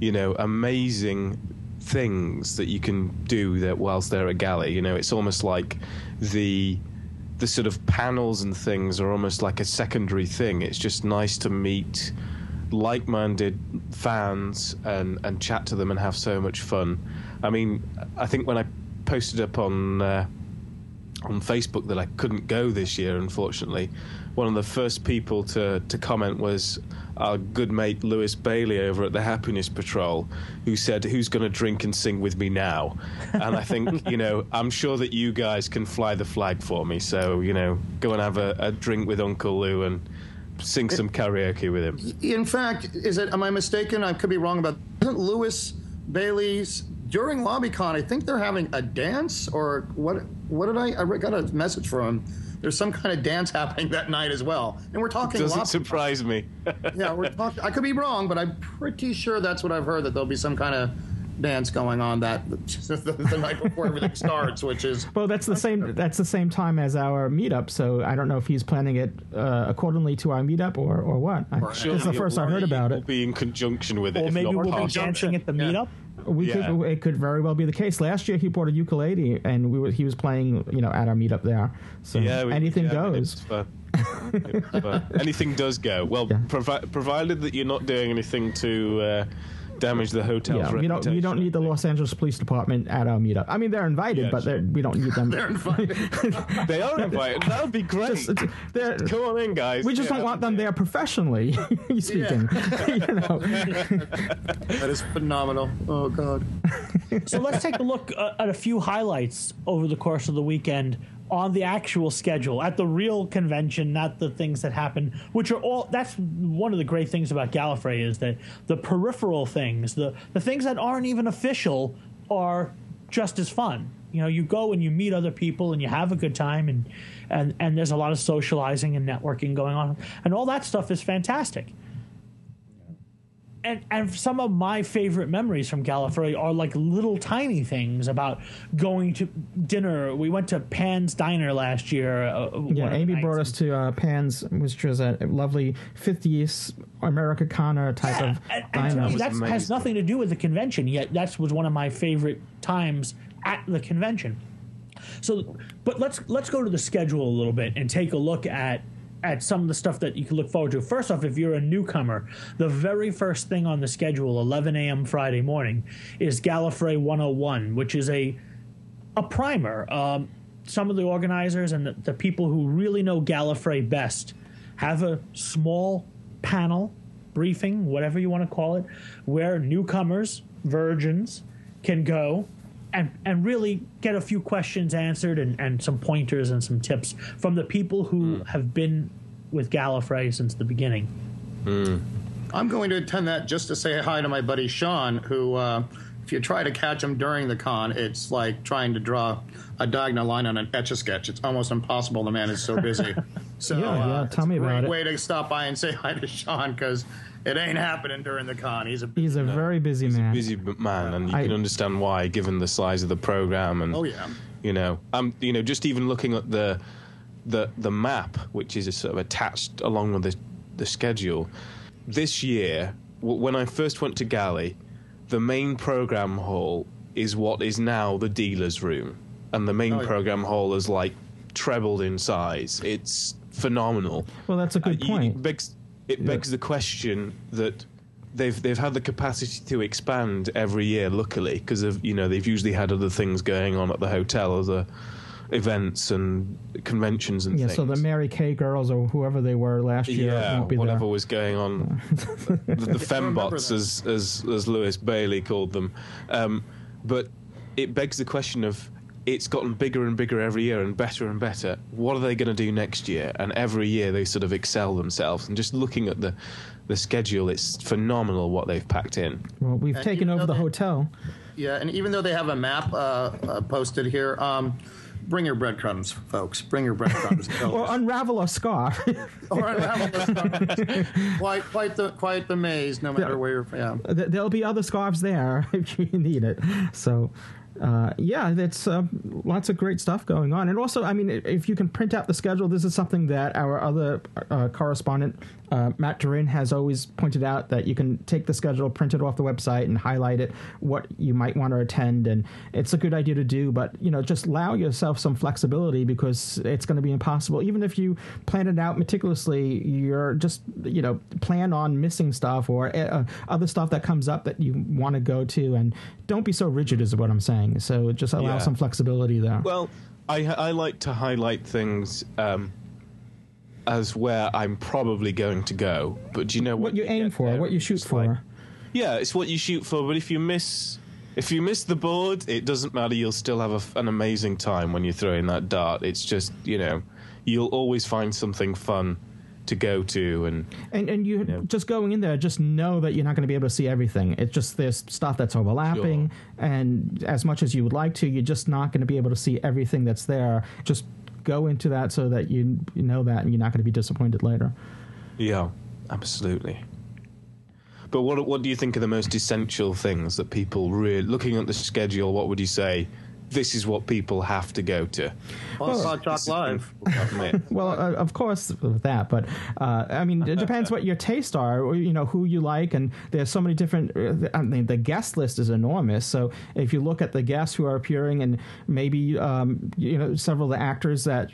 you know, amazing things that you can do that whilst they're at Gally. You know, it's almost like the the sort of panels and things are almost like a secondary thing. It's just nice to meet like-minded fans and and chat to them and have so much fun. I mean, I think when I posted up on uh, on Facebook that I couldn't go this year, unfortunately, one of the first people to to comment was our good mate Lewis Bailey over at the Happiness Patrol, who said, "Who's going to drink and sing with me now?" And I think you know, I'm sure that you guys can fly the flag for me. So you know, go and have a, a drink with Uncle Lou and sing some karaoke with him. In fact, is it? Am I mistaken? I could be wrong about. Isn't Lewis Bailey's during LobbyCon? I think they're having a dance or what? What did I? I got a message from him. There's some kind of dance happening that night as well, and we're talking. Doesn't Lobby- surprise me. yeah, we're talking. I could be wrong, but I'm pretty sure that's what I've heard. That there'll be some kind of dance going on that the, the night before everything starts, which is Well, that's the same. That's the same time as our meetup. So I don't know if he's planning it uh, accordingly to our meetup or or what. I, this is the first I heard about Will it. be in conjunction with it. Or maybe we'll be part of it. dancing at the meetup. We Yeah. could. It could very well be the case. Last year he bought a ukulele and we were, he was playing, you know, at our meetup there. So Yeah, we- anything yeah, goes. it's fun. It's fun. Anything does go. Well, Yeah. provi- provided that you're not doing anything to uh, damage the hotel's Yeah, we don't. We don't need the Los Angeles Police Department at our meetup. I mean, they're invited, Yeah, but sure. they're, we don't need them. they're invited. They are invited. That would be great. Just- it's- they're- Come on in, guys. we just Yeah. don't want them there professionally speaking. you know. that is phenomenal. Oh God. so let's take a look uh, at a few highlights over the course of the weekend on the actual schedule at the real convention not the things that happen which are all that's one of the great things about gallifrey is that the peripheral things the the things that aren't even official are just as fun. You know you go and you meet other people and you have a good time and and and there's a lot of socializing and networking going on. And all that stuff is fantastic and and some of my favorite memories from Gallifrey are like little tiny things about going to dinner. We went to Pann's Diner last year. Uh, Yeah, Amy brought us to uh, Pann's, which was a lovely 50s Americana type of And, and diner. me, was that has nothing to do with the convention. Yet that was one of my favorite times at the convention. So, but let's let's go to the schedule a little bit and take a look at at some of the stuff that you can look forward to. First off, if you're a newcomer, the very first thing on the schedule, 11 a.m. Friday morning, is Gallifrey 101, which is a a primer. Um, some of the organizers and the, the people who really know Gallifrey best have a small panel briefing, whatever you want to call it, where newcomers, virgins, can go and, and really get a few questions answered and, and some pointers and some tips from the people who have been with Gallifrey since the beginning. I'm going to attend that just to say hi to my buddy Sean, who, uh, if you try to catch him during the con, it's like trying to draw a diagonal line on an etch a sketch. It's almost impossible. The man is so busy. So, Yeah, yeah, uh, tell me a about great it. way to stop by and say hi to Sean because it ain't happening during the con. He's a He's a very busy man. busy man, and you I- can understand why, given the size of the program. And Oh, yeah. you know, um, you know, just even looking at the the the map, which is sort of attached along with the the schedule. This year, w- when I first went to Gally, the main program hall is what is now the dealer's room, and the main Oh, yeah. program hall is like trebled in size. It's phenomenal. Well, that's a good Uh, point. It begs, it begs the question that they've they've had the capacity to expand every year. Luckily, because of you know they've usually had other things going on at the hotel, other events and conventions and Yeah, things. so the Mary Kay girls or whoever they were last year yeah, won't be whatever there. was going on, the, the fembots, as as as Lewis Bailey called them. Um, but it begs the question of it's gotten bigger and bigger every year and better and better. What are they going to do next year? And every year they sort of excel themselves. And just looking at the the schedule, it's phenomenal what they've packed in. Well, we've And taken over the they- hotel. Yeah, and even though they have a map uh, uh, posted here, um, bring your breadcrumbs, folks. Bring your breadcrumbs. Or unravel a scarf. Or unravel the scarf. quite, quite the, quite the maze. No matter Yeah. where you're. Yeah. There'll be other scarves there if you need it. So, uh, yeah, it's uh, lots of great stuff going on. And also, I mean, if you can print out the schedule, this is something that our other uh, correspondent, uh, Matt Durin, has always pointed out that you can take the schedule, print it off the website, and highlight it, what you might want to attend. And it's a good idea to do, but, you know, just allow yourself some flexibility because it's going to be impossible. Even if you plan it out meticulously, you're just, you know, plan on missing stuff or uh, other stuff that comes up that you want to go to. And don't be so rigid, is what I'm saying. So it just allow Yeah. some flexibility there. Well, I I like to highlight things um, as where I'm probably going to go. But do you know what, what you aim get for, there, what you shoot for. like- yeah, it's what you shoot for. But if you miss, if you miss the board, it doesn't matter. You'll still have a an amazing time when you're throwing that dart. It's just you know, you'll always find something fun to go to, and And and you just going in there, just know that you're not going to be able to see everything. It's just there's stuff that's overlapping, and as much as you would like to, you're just not going to be able to see everything that's there. Just go into that so that you you know that, and you're not going to be disappointed later. yeah, absolutely. But what what do you think are the most essential things that people really looking at the schedule? What would you say? This is what people have to go to. Well, Hot Talk Live. Well, uh, of course with that, but uh, I mean, it depends what your tastes are, or you know who you like, and there's so many different. Uh, I mean, the guest list is enormous. So if you look at the guests who are appearing, and maybe um, you know several of the actors that,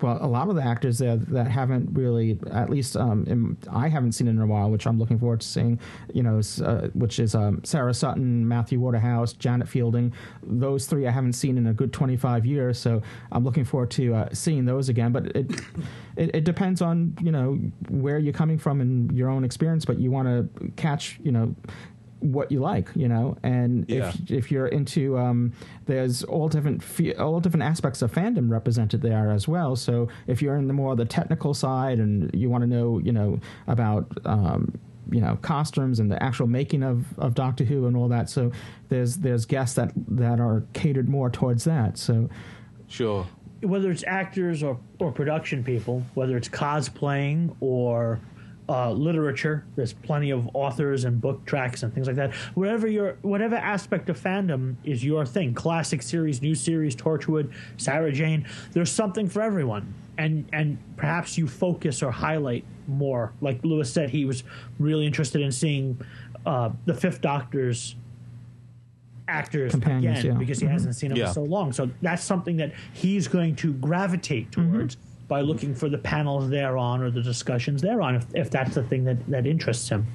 well, a lot of the actors that that haven't really, at least um, in, I haven't seen in a while, which I'm looking forward to seeing. You know, uh, which is um, Sarah Sutton, Matthew Waterhouse, Janet Fielding. Those three I haven't seen in a good 25 years, so I'm looking forward to uh, seeing those again. But it, it it depends on you know where you're coming from and your own experience, but you want to catch you know what you like, you know, and Yeah. if if you're into, um, there's all different fe- all different aspects of fandom represented there as well. So if you're in the more the technical side and you want to know, you know, about um, you know costumes and the actual making of, of Doctor Who and all that, so there's there's guests that that are catered more towards that. So Sure. whether it's actors or, or production people, whether it's cosplaying or uh, literature, there's plenty of authors and book tracks and things like that. Whatever your whatever aspect of fandom is your thing, classic series, new series, Torchwood, Sarah Jane, there's something for everyone. And and perhaps you focus or highlight more. Like Lewis said, he was really interested in seeing uh, the Fifth Doctor's actors Companions, again yeah. because he Mhm. hasn't seen them Yeah. for so long. So that's something that he's going to gravitate towards by looking for the panels they're on or the discussions they're on, if, if that's the thing that, that interests him.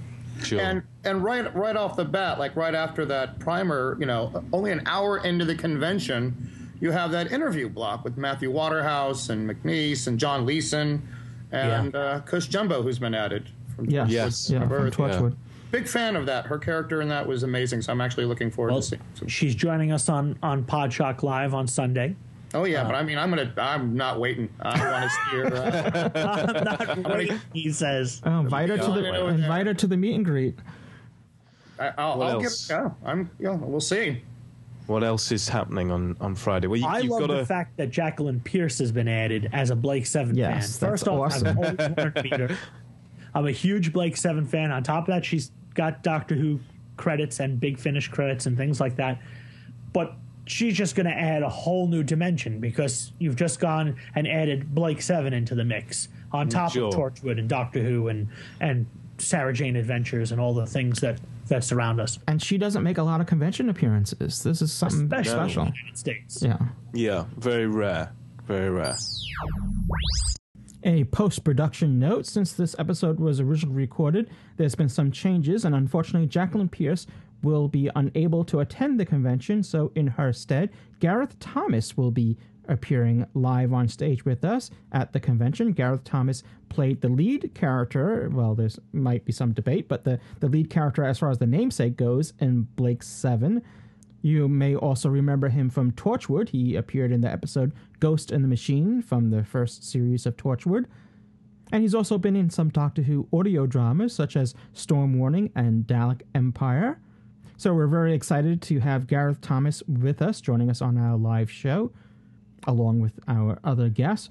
Sure. And and right right off the bat, like right after that primer, you know, only an hour into the convention, you have that interview block with Matthew Waterhouse and McNeice and John Leeson and uh, Cush Jumbo, who's been added from yeah, Yes. yeah, from Birth. Torchwood. Big fan of that. Her character in that was amazing, so I'm actually looking forward Well, to seeing. some- she's joining us on, on Podshock Live on Sunday. Oh yeah, but I mean, I'm gonna. I'm not waiting. I want to see her. Uh, I'm not waiting, he says. Oh, invite her to the invite her to the meet and greet. I, I'll, What I'll else? get. Yeah, I'm. Yeah, we'll see. What else is happening on, on Friday? Well, you, I you've love got the a fact that Jacqueline Pearce has been added as a Blake Seven Yes, fan. that's First off, awesome. I've always wanted to meet her. I'm a huge Blake Seven fan. On top of that, she's got Doctor Who credits and Big Finish credits and things like that. But she's just going to add a whole new dimension because you've just gone and added Blake Seven into the mix on top Sure. of Torchwood and Doctor Who and and Sarah Jane Adventures and all the things that that surround us, And she doesn't make a lot of convention appearances. This is something especially in special. the United States. Yeah. yeah, very rare, very rare. A post production note since this episode was originally recorded, there's been some changes, and unfortunately, Jacqueline Pearce will be unable to attend the convention, so in her stead, Gareth Thomas will be appearing live on stage with us at the convention. Gareth Thomas played the lead character, well, there's might be some debate, but the, the lead character, as far as the namesake goes, in Blake 7. You may also remember him from Torchwood. He appeared in the episode Ghost in the Machine from the first series of Torchwood. And he's also been in some Doctor Who audio dramas such as Storm Warning and Dalek Empire. So we're very excited to have Gareth Thomas with us, joining us on our live show, along with our other guests.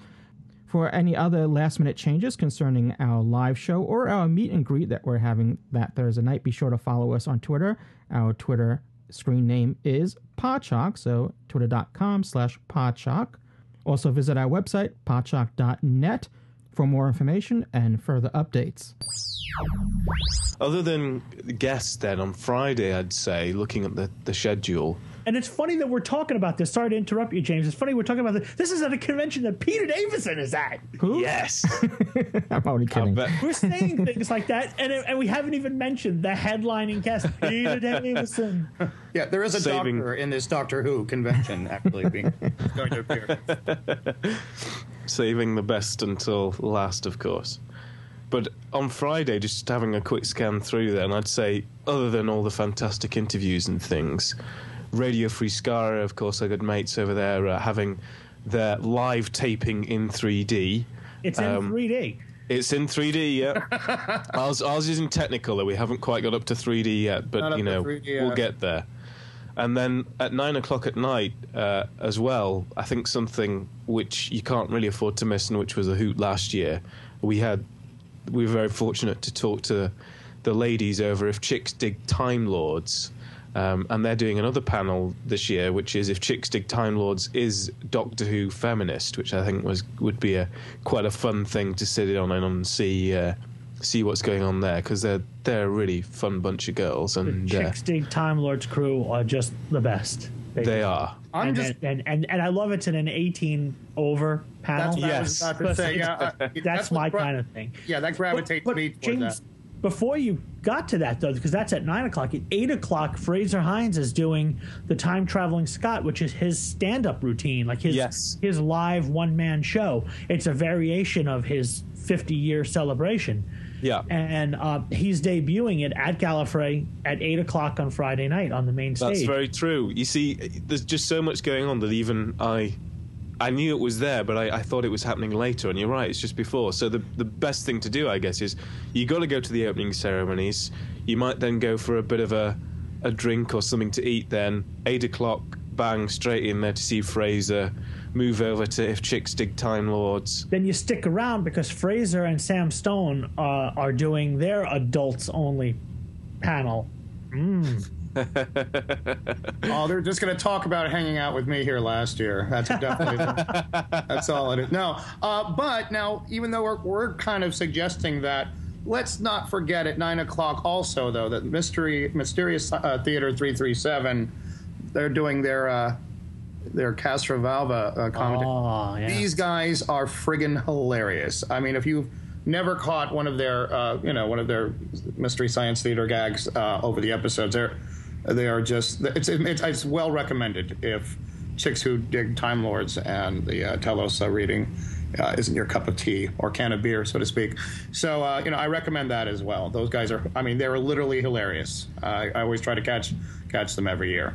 For any other last minute changes concerning our live show or our meet and greet that we're having that Thursday night, be sure to follow us on Twitter. Our Twitter screen name is Podshock, so twitter.com slash Podshock. Also visit our website, podshock.net, for more information and further updates. Other than guests, then on Friday, I'd say, looking at the, the schedule, And it's funny that we're talking about this. Sorry to interrupt you, James. It's funny we're talking about this. This is at a convention that Peter Davison is at. Who? yes, I'm already I kidding. bet. We're saying things like that, and, and we haven't even mentioned the headlining guest, Peter Davison. Yeah, there is a Saving- doctor in this Doctor Who convention actually being going to appear. saving the best until last, of course. But on Friday, just having a quick scan through there, and I'd say, other than all the fantastic interviews and things, Radio Free Skaro, of course, our good mates over there, uh, having their live taping in 3D. It's in Um, 3D. It's in 3D, yeah. ours, ours is in Technicolor. We haven't quite got up to 3D yet, but you know 3D we'll get there. And then at nine o'clock at night, uh, as well, I think something which you can't really afford to miss, and which was a hoot last year. We had, we were very fortunate to talk to the ladies over if chicks dig Time Lords. Um, and they're doing another panel this year, which is if chicks dig Time Lords is Doctor Who feminist, which I think was would be a quite a fun thing to sit in on and see uh, see what's going on there because they're they're a really fun bunch of girls and uh, Chicks Dig Time Lords crew are just the best. they are. I'm and, just. and, and and I love it's in an 18 over panel. That's what Yes. was about to say. Yeah, I- That's, my gra- kind of thing. Yeah, that gravitates But, me but toward James, that. Before you got to that though, because that's at nine o'clock. At eight o'clock, Frazer Hines is doing the time traveling Scott, which is his stand up routine, like his Yes. his live one man show. It's a variation of his 50 year celebration. Yeah. And uh, he's debuting it at Gallifrey at eight o'clock on Friday night on the main stage. That's very true. You see, there's just so much going on that even I, I knew it was there, but I, I thought it was happening later. And you're right, it's just before. So the the best thing to do, I guess, is you got to go to the opening ceremonies. You might then go for a bit of a, a drink or something to eat. Then eight o'clock, bang, straight in there to see Frazer. Move over to if chicks dig Time Lords. then you stick around because Frazer and Sam Stone uh, are doing their adults only panel. Oh, they're just going to talk about hanging out with me here last year. That's definitely that's all it is. No, uh, but now even though we're, we're kind of suggesting that, let's not forget at nine o'clock also though that mystery mysterious uh, theater three three seven, they're doing their uh, their Castrovalva uh, comedy. Oh, yeah. These guys are friggin' hilarious. I mean, if you've never caught one of their, uh, you know, one of their mystery science theater gags uh, over the episodes, they're they are just it's it's, it's well recommended if chicks who dig Time Lords and the uh, Telos uh, reading. Uh, isn't your cup of tea or can of beer, so to speak. So, uh, you know, I recommend that as well. Those guys are, I mean, they're literally hilarious. Uh, I always try to catch catch them every year.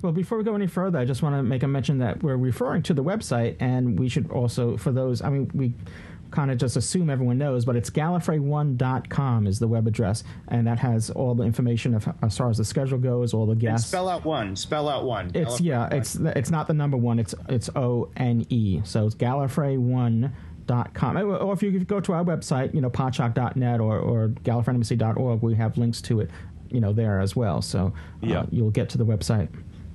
Well, before we go any further, I just want to make a mention that we're referring to the website, and we should also, for those, I mean, we kind of just assume everyone knows, but it's gallifrey1.com is the web address, and that has all the information of, as far as the schedule goes, all the And guests. spell out one. Spell out one. It's yeah, it's it's not the number one. It's it's O N E. So it's Gallifrey1.com. Or or if you go to our website, you know, podshock.net or or gallifreyanembassy.org, we have links to it, you know, there as well. So uh, Yeah. you'll get to the website.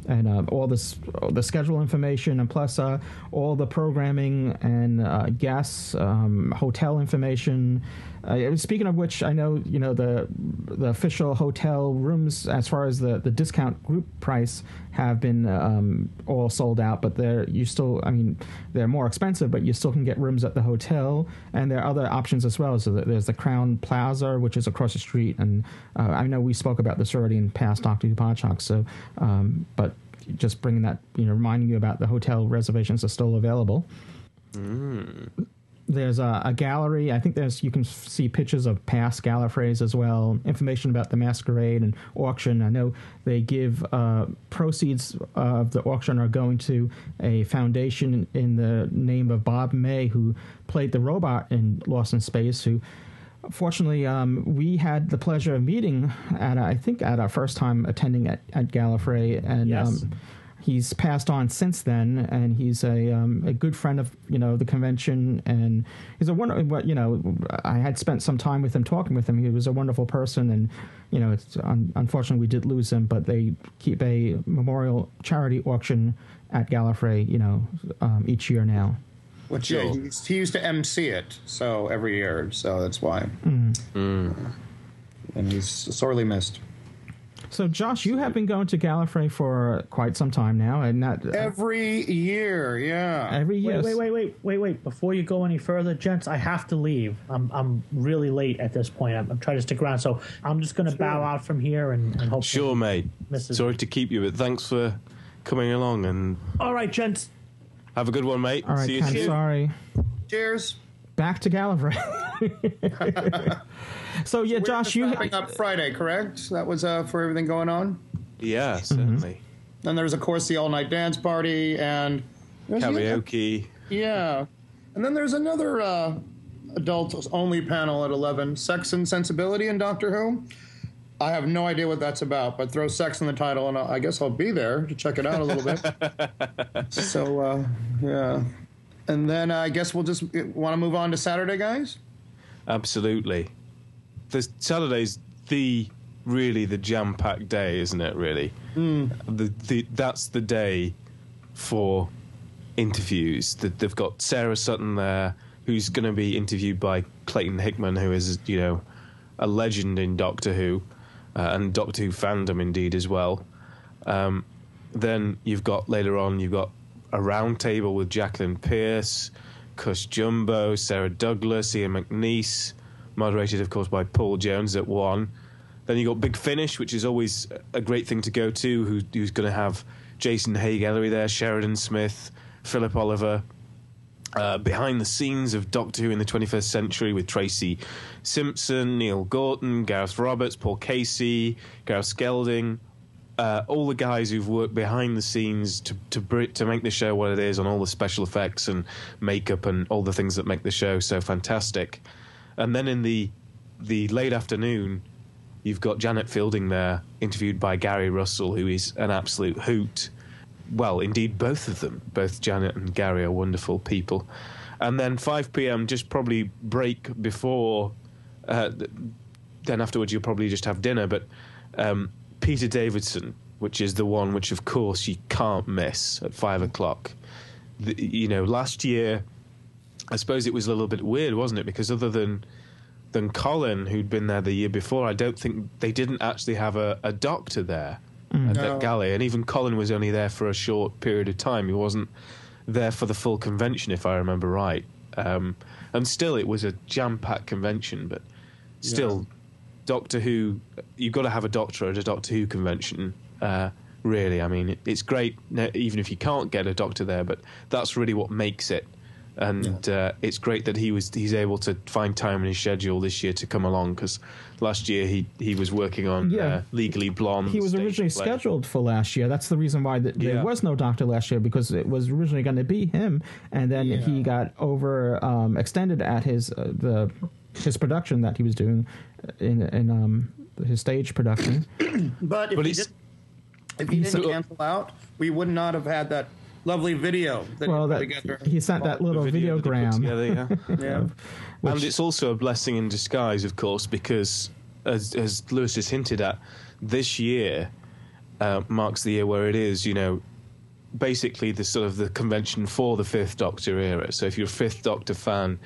And uh, all this, the schedule information, and plus uh, all the programming and uh, guests, um, hotel information. Uh, speaking of which, I know you know the the official hotel rooms, as far as the, the discount group price, have been um, all sold out. But they're you still, I mean, they're more expensive, but you still can get rooms at the hotel, and there are other options as well. So there's the Crowne Plaza, which is across the street, and uh, I know we spoke about this already in past Doctor Who. So, um, but just bringing that, you know, reminding you about the hotel reservations are still available. There's a, a gallery. I think there's you can see pictures of past Gallifreys as well. Information about the masquerade and auction. I know they give uh, proceeds of the auction are going to a foundation in the name of Bob May, who played the robot in Lost in Space. Who, fortunately, um, we had the pleasure of meeting at I think at our first time attending at, at Gallifrey, and Yes. um, he's passed on since then, and he's a um, a good friend of you know the convention, and he's a wonder. What you know, I had spent some time with him, talking with him. He was a wonderful person, and you know, it's un- unfortunately we did lose him, but they keep a memorial charity auction at Gallifrey, you know, um, each year now. Which yeah, he, he used to MC it, so every year, so that's why. And he's sorely missed. So, Josh, you have been going to Gallifrey for quite some time now, and not uh, Every year, yeah. every year. Wait, wait, wait, wait, wait, wait. Before you go any further, gents, I have to leave. I'm I'm really late at this point. I'm, I'm trying to stick around, so I'm just going to bow out from here and, and hope. Sure, mate. Mrs. Sorry to keep you, but thanks for coming along and All right, gents. have a good one, mate. All right, See you soon. sorry. Cheers. Back to Gallifrey. so yeah, We're Josh, just you wrapping up Friday, correct? That was uh, for everything going on. Yeah, certainly. Then there was, of course, the all night dance party and there's Karaoke. Yeah, and then there's another uh, adult only panel at eleven: Sex and Sensibility in Doctor Who. I have no idea what that's about, but throw sex in the title, and I guess I'll be there to check it out a little bit. so, uh, yeah. And then uh, I guess we'll just want to move on to Saturday, guys. Absolutely. The Saturday's the really the jam-packed day, isn't it? Really, the, the that's the day for interviews. That they've got Sarah Sutton there, who's going to be interviewed by Clayton Hickman, who is you know a legend in Doctor Who uh, and Doctor Who fandom indeed as well. Um, then you've got later on you've got a round table with Jacqueline Pearce, Cush Jumbo, Sarah Douglas, Ian McNeice, moderated of course by Paul Jones at one. Then you got Big Finish, which is always a great thing to go to. Who, who's going to have Jason Haigh-Ellery there, Sheridan Smith, Philip Olivier, uh, behind the scenes of Doctor Who in the 21st century with Tracy Simpson, Neill Gorton, Gareth Roberts, Paul Kasey, Gareth Skelding, uh, all the guys who've worked behind the scenes to to to make the show what it is, on all the special effects and makeup and all the things that make the show so fantastic. And then in the the late afternoon, you've got Janet Fielding there, interviewed by Gary Russell, who is an absolute hoot. Well, indeed, both of them, both Janet and Gary, are wonderful people. And then 5 p.m. just probably break before. Uh, then afterwards, you'll probably just have dinner. But um, Peter Davison, which is the one which, of course, you can't miss at five o'clock. The, you know, last year, I suppose it was a little bit weird, wasn't it? Because other than than Colin, who'd been there the year before, I don't think they didn't actually have a, a doctor there at No. that Gally. And even Colin was only there for a short period of time. He wasn't there for the full convention, if I remember right. Um, and still, it was a jam-packed convention, but still, Doctor Who. You've got to have a doctor at a Doctor Who convention. Uh, really, I mean, it, it's great, even if you can't get a doctor there. But that's really what makes it and uh, it's great that he was he's able to find time in his schedule this year to come along because last year he he was working on Yeah. uh, Legally Blonde. He was originally play. scheduled for last year. That's the reason why th- there Yeah. was no doctor last year because it was originally going to be him, and then he got over um, extended at his uh, the his production that he was doing in in um, his stage production. But if But he, it's- did, if he didn't cancel out, we would not have had that lovely video that well, he that he sent that little The video that videogram. together, yeah. yeah. and it's also a blessing in disguise, of course, because as as Lewis has hinted at, this year uh, marks the year where it is, you know, basically the sort of the convention for the Fifth Doctor era. So if you're a Fifth Doctor fan,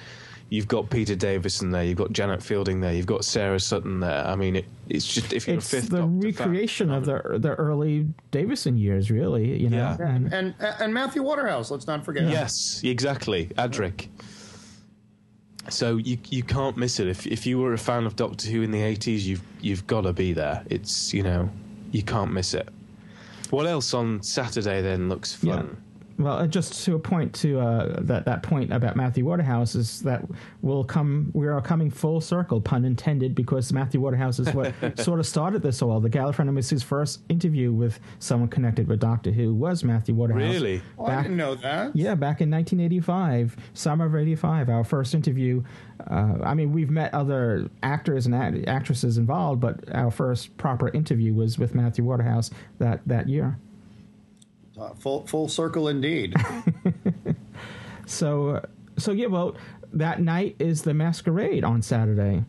you've got Peter Davison there, you've got Janet Fielding there, you've got Sarah Sutton there. I mean, it, it's just if you're It's a Fifth the Doctor recreation fan, of the the early Davison years, really. You know, Yeah. and And and Matthew Waterhouse, let's not forget. Yes, exactly. Adric. So you you can't miss it. If if you were a fan of Doctor Who in the eighties, you've you've got to be there. It's you know you can't miss it. What else on Saturday then looks Yeah. Fun? Well, uh, just to a point to uh, that that point about Matthew Waterhouse is that we'll come we are coming full circle, pun intended, because Matthew Waterhouse is what sort of started this all. The Gallifreyan Embassy's first interview with someone connected with Doctor Who was Matthew Waterhouse. Really? Oh, I didn't know that. Yeah, back in 1985, summer of '85, our first interview. Uh, I mean, we've met other actors and act- actresses involved, but our first proper interview was with Matthew Waterhouse that that year. Uh, full full circle indeed. So, uh, so yeah, well, that night is the masquerade on Saturday.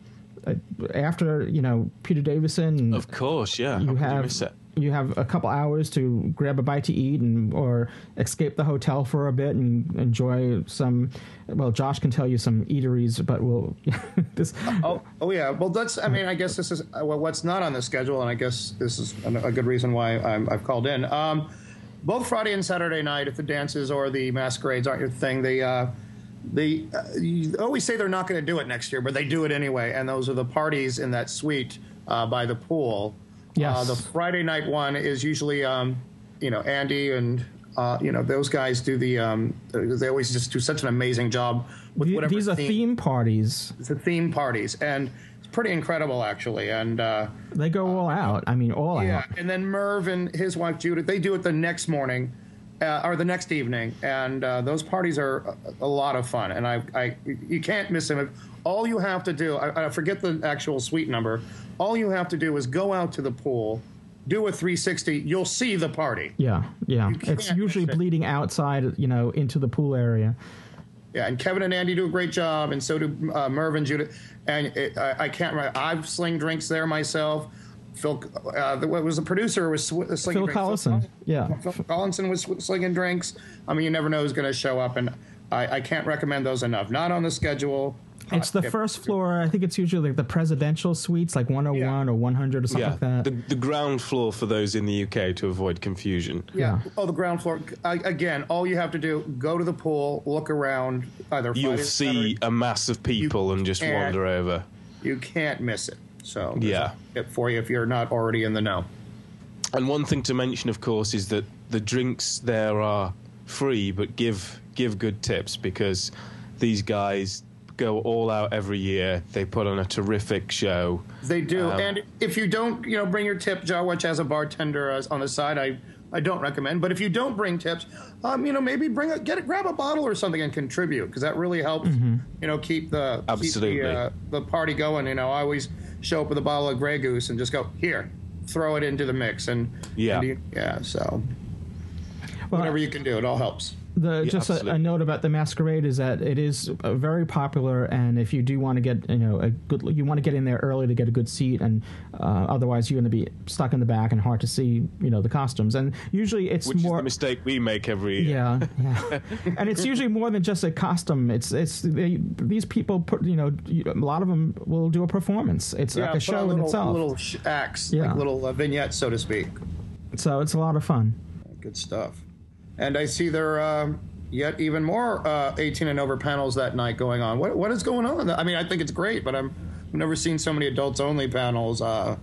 Uh, after you know Peter Davison, Of course, yeah. You could have miss it? you have a couple hours to grab a bite to eat and or escape the hotel for a bit and enjoy some. Well, Josh can tell you some eateries, but we'll this. oh, oh yeah. Well, that's. I mean, I guess this is uh, well, what's not on the schedule, and I guess this is a, a good reason why I'm, I've called in. Um, both Friday and Saturday night, if the dances or the masquerades aren't your thing, they. Uh, they uh, you always say they're not going to do it next year, but they do it anyway. And those are the parties in that suite uh, by the pool. Yes. Uh, the Friday night one is usually, um, you know, Andy and uh, you know those guys do the. Um, they always just do such an amazing job with whatever These are theme parties. It's the theme parties, and pretty incredible actually. And uh, They go all out. I mean, all yeah, out. Yeah, and then Merv and his wife Judith, they do it the next morning. Uh, or the next evening, and uh, those parties are a, a lot of fun, and I, I, you can't miss them. All you have to do, I, I forget the actual suite number. All you have to do is go out to the pool, do a 360. You'll see the party. Yeah, yeah. It's usually it. bleeding outside, you know, into the pool area. Yeah, and Kevin and Andy do a great job, and so do uh, Merv and Judith. And it, I, I can't remember. I've sling drinks there myself. Phil, uh, the, what was the producer was sw- slinging Phil drinks. Collinson. Yeah. Phil Collinson was sw- slinging drinks. I mean, you never know who's going to show up, and I, I can't recommend those enough. Not on the schedule. It's the first floor. I think it's usually like the presidential suites, like 101 or 100 or something Yeah, like that. the, the ground floor for those in the UK to avoid confusion. Yeah. Oh, the ground floor. I, again, all you have to do: go to the pool, look around. Either You'll Friday see Saturday. a mass of people and just wander over. You can't miss it. So Yeah. a tip for you if you're not already in the know. And one thing to mention, of course, is that the drinks there are free, but give give good tips because these guys go all out every year. They put on a terrific show. They do, Um, and if you don't, you know, bring your tip, Joe, which as a bartender uh, on the side, I I don't recommend. But if you don't bring tips, um, you know, maybe bring a get it, grab a bottle or something and contribute because that really helps. You know, keep the Absolutely. keep the, uh, the party going. You know, I always show up with a bottle of Grey Goose and just go here, throw it into the mix, and Yeah. and you- yeah. So Well, whatever you can do, it all helps. The Yeah, just a, a note about the masquerade is that it is uh, very popular, and if you do want to get you know a good, you want to get in there early to get a good seat, and uh, otherwise you're going to be stuck in the back and hard to see you know the costumes. And usually it's Which is more the mistake we make every year. yeah, yeah. and it's usually more than just a costume. It's it's they, these people put you know a lot of them will do a performance. It's like a put show on in little, itself. Little sh- acts, Yeah. like little uh, vignettes, so to speak. So it's a lot of fun. Good stuff. And I see there um, yet even more uh, 18 and over panels that night going on. What what is going on? I mean, I think it's great, but I'm I've never seen so many adults only panels. Uh,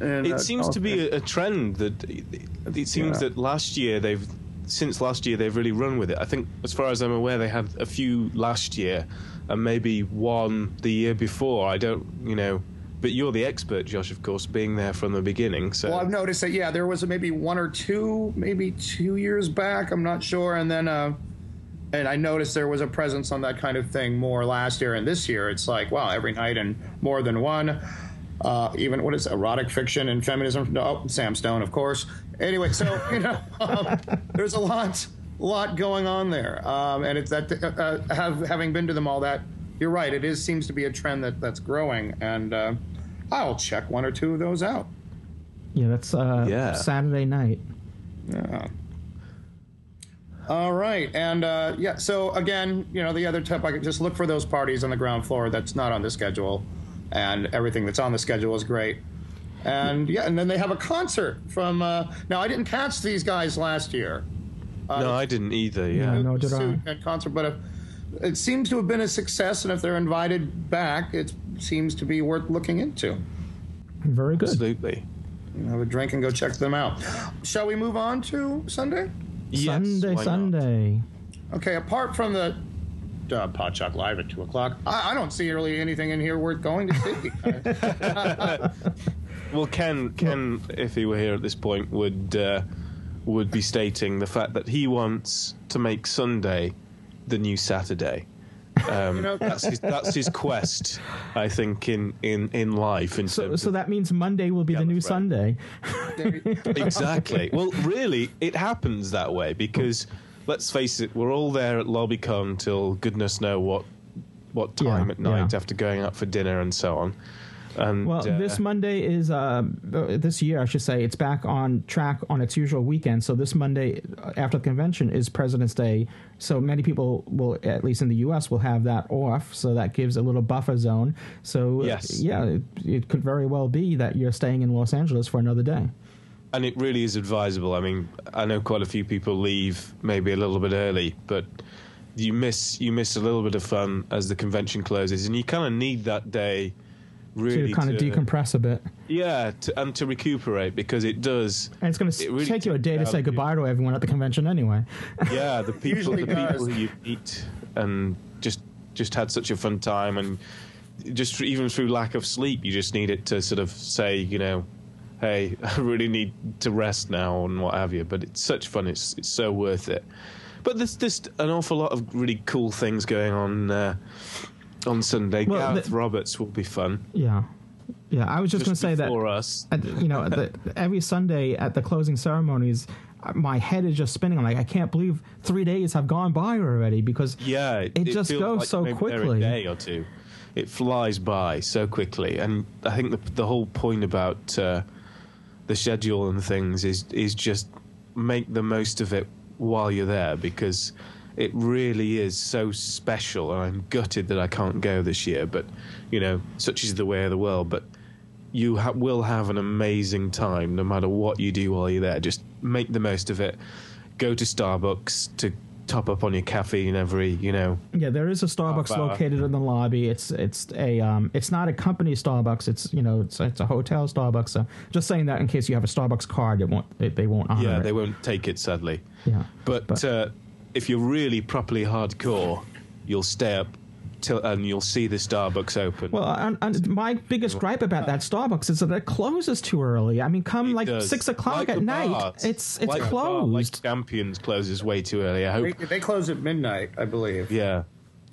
and, It seems to be a, a trend that it seems Yeah. that last year they've since last year they've really run with it. I think, as far as I'm aware, they had a few last year and maybe one the year before. I don't, you know. But you're the expert, Josh, of course, being there from the beginning. So Well, I've noticed that yeah, there was maybe one or two, maybe two years back. I'm not sure, and then uh, and I noticed there was a presence on that kind of thing more last year and this year. It's like wow, every night and more than one. Uh, even what is erotic fiction and feminism? Oh, Sam Stone, of course. Anyway, so you know, um, there's a lot, lot going on there, um, and it's that uh, have having been to them all. That you're right, it is seems to be a trend that that's growing, and uh, I'll check one or two of those out. Yeah, that's uh, Yeah. Saturday night. Yeah. All right, and uh, yeah. So again, you know, the other tip, I could just look for those parties on the ground floor that's not on the schedule, and everything that's on the schedule is great. And yeah, and then they have a concert from. Uh, now, I didn't catch these guys last year. no, I didn't either. Yeah, no, did I? Suit and concert, but if, it seems to have been a success, and if they're invited back, it seems to be worth looking into. Very good. absolutely. You know, have a drink and go check them out. Shall we move on to Sunday? Yes, Sunday, why not? Sunday. Okay, apart from the uh, Podshock Live at 2 o'clock, I, I don't see really anything in here worth going to see. Well, Ken, Ken, if he were here at this point, would uh, would be stating the fact that he wants to make Sunday the new Saturday. Um, know- that's his that's his quest, I think, in in in life. In So, so that means Monday will be the new Gallifrey. Sunday. exactly. Well, really, it happens that way because let's face it, we're all there at LobbyCon till goodness know what what time Yeah, at night yeah. after going out for dinner and so on. And Well, uh, this Monday is uh, uh, this year, I should say, it's back on track on its usual weekend. So this Monday uh, after the convention is President's Day. So many people will, at least in the U.S., will have that off. So that gives a little buffer zone. So Yes. yeah, it, it could very well be that you're staying in Los Angeles for another day. and it really is advisable. I mean, I know quite a few people leave maybe a little bit early, but you miss you miss a little bit of fun as the convention closes, and you kind of need that day really to kind of decompress a bit. Yeah, to, and to recuperate because it does. And it's going to really take you a day to say out you. goodbye to everyone at the convention anyway. Yeah, the people, the people does. who you meet, and just just had such a fun time, and just even through lack of sleep, you just need it to sort of say, you know, hey, I really need to rest now and what have you. But it's such fun; it's it's so worth it. But there's just an awful lot of really cool things going on uh, on Sunday. Well, Gareth the- Roberts will be fun. Yeah, yeah. I was just, going to say that before us. at, you know, the, every Sunday at the closing ceremonies, my head is just spinning. I'm like, I can't believe three days have gone by already because Yeah, it, just feels goes like so quickly. A day or two, it flies by so quickly, and I think the the whole point about uh, the schedule and things is is just make the most of it while you're there because it really is so special. And I'm gutted that I can't go this year, but you know, such is the way of the world. But you ha- will have an amazing time no matter what you do while you're there. Just make the most of it. Go to Starbucks to top up on your caffeine every, you know. Yeah, there is a Starbucks located in the lobby. It's it's a um, it's not a company Starbucks. It's you know it's it's a hotel Starbucks. So just saying that in case you have a Starbucks card, it won't they, they won't honor Yeah, it. they won't take it sadly. Yeah, But, But- uh, if you're really properly hardcore, you'll stay up till and you'll see the Starbucks open. Well, and, and my biggest gripe about that Starbucks is that it closes too early. I mean, come It like does. six o'clock Like at the night, bars. it's it's Like the bar, closed. like Champions closes way too early. I hope. they, they close at midnight, I believe. Yeah.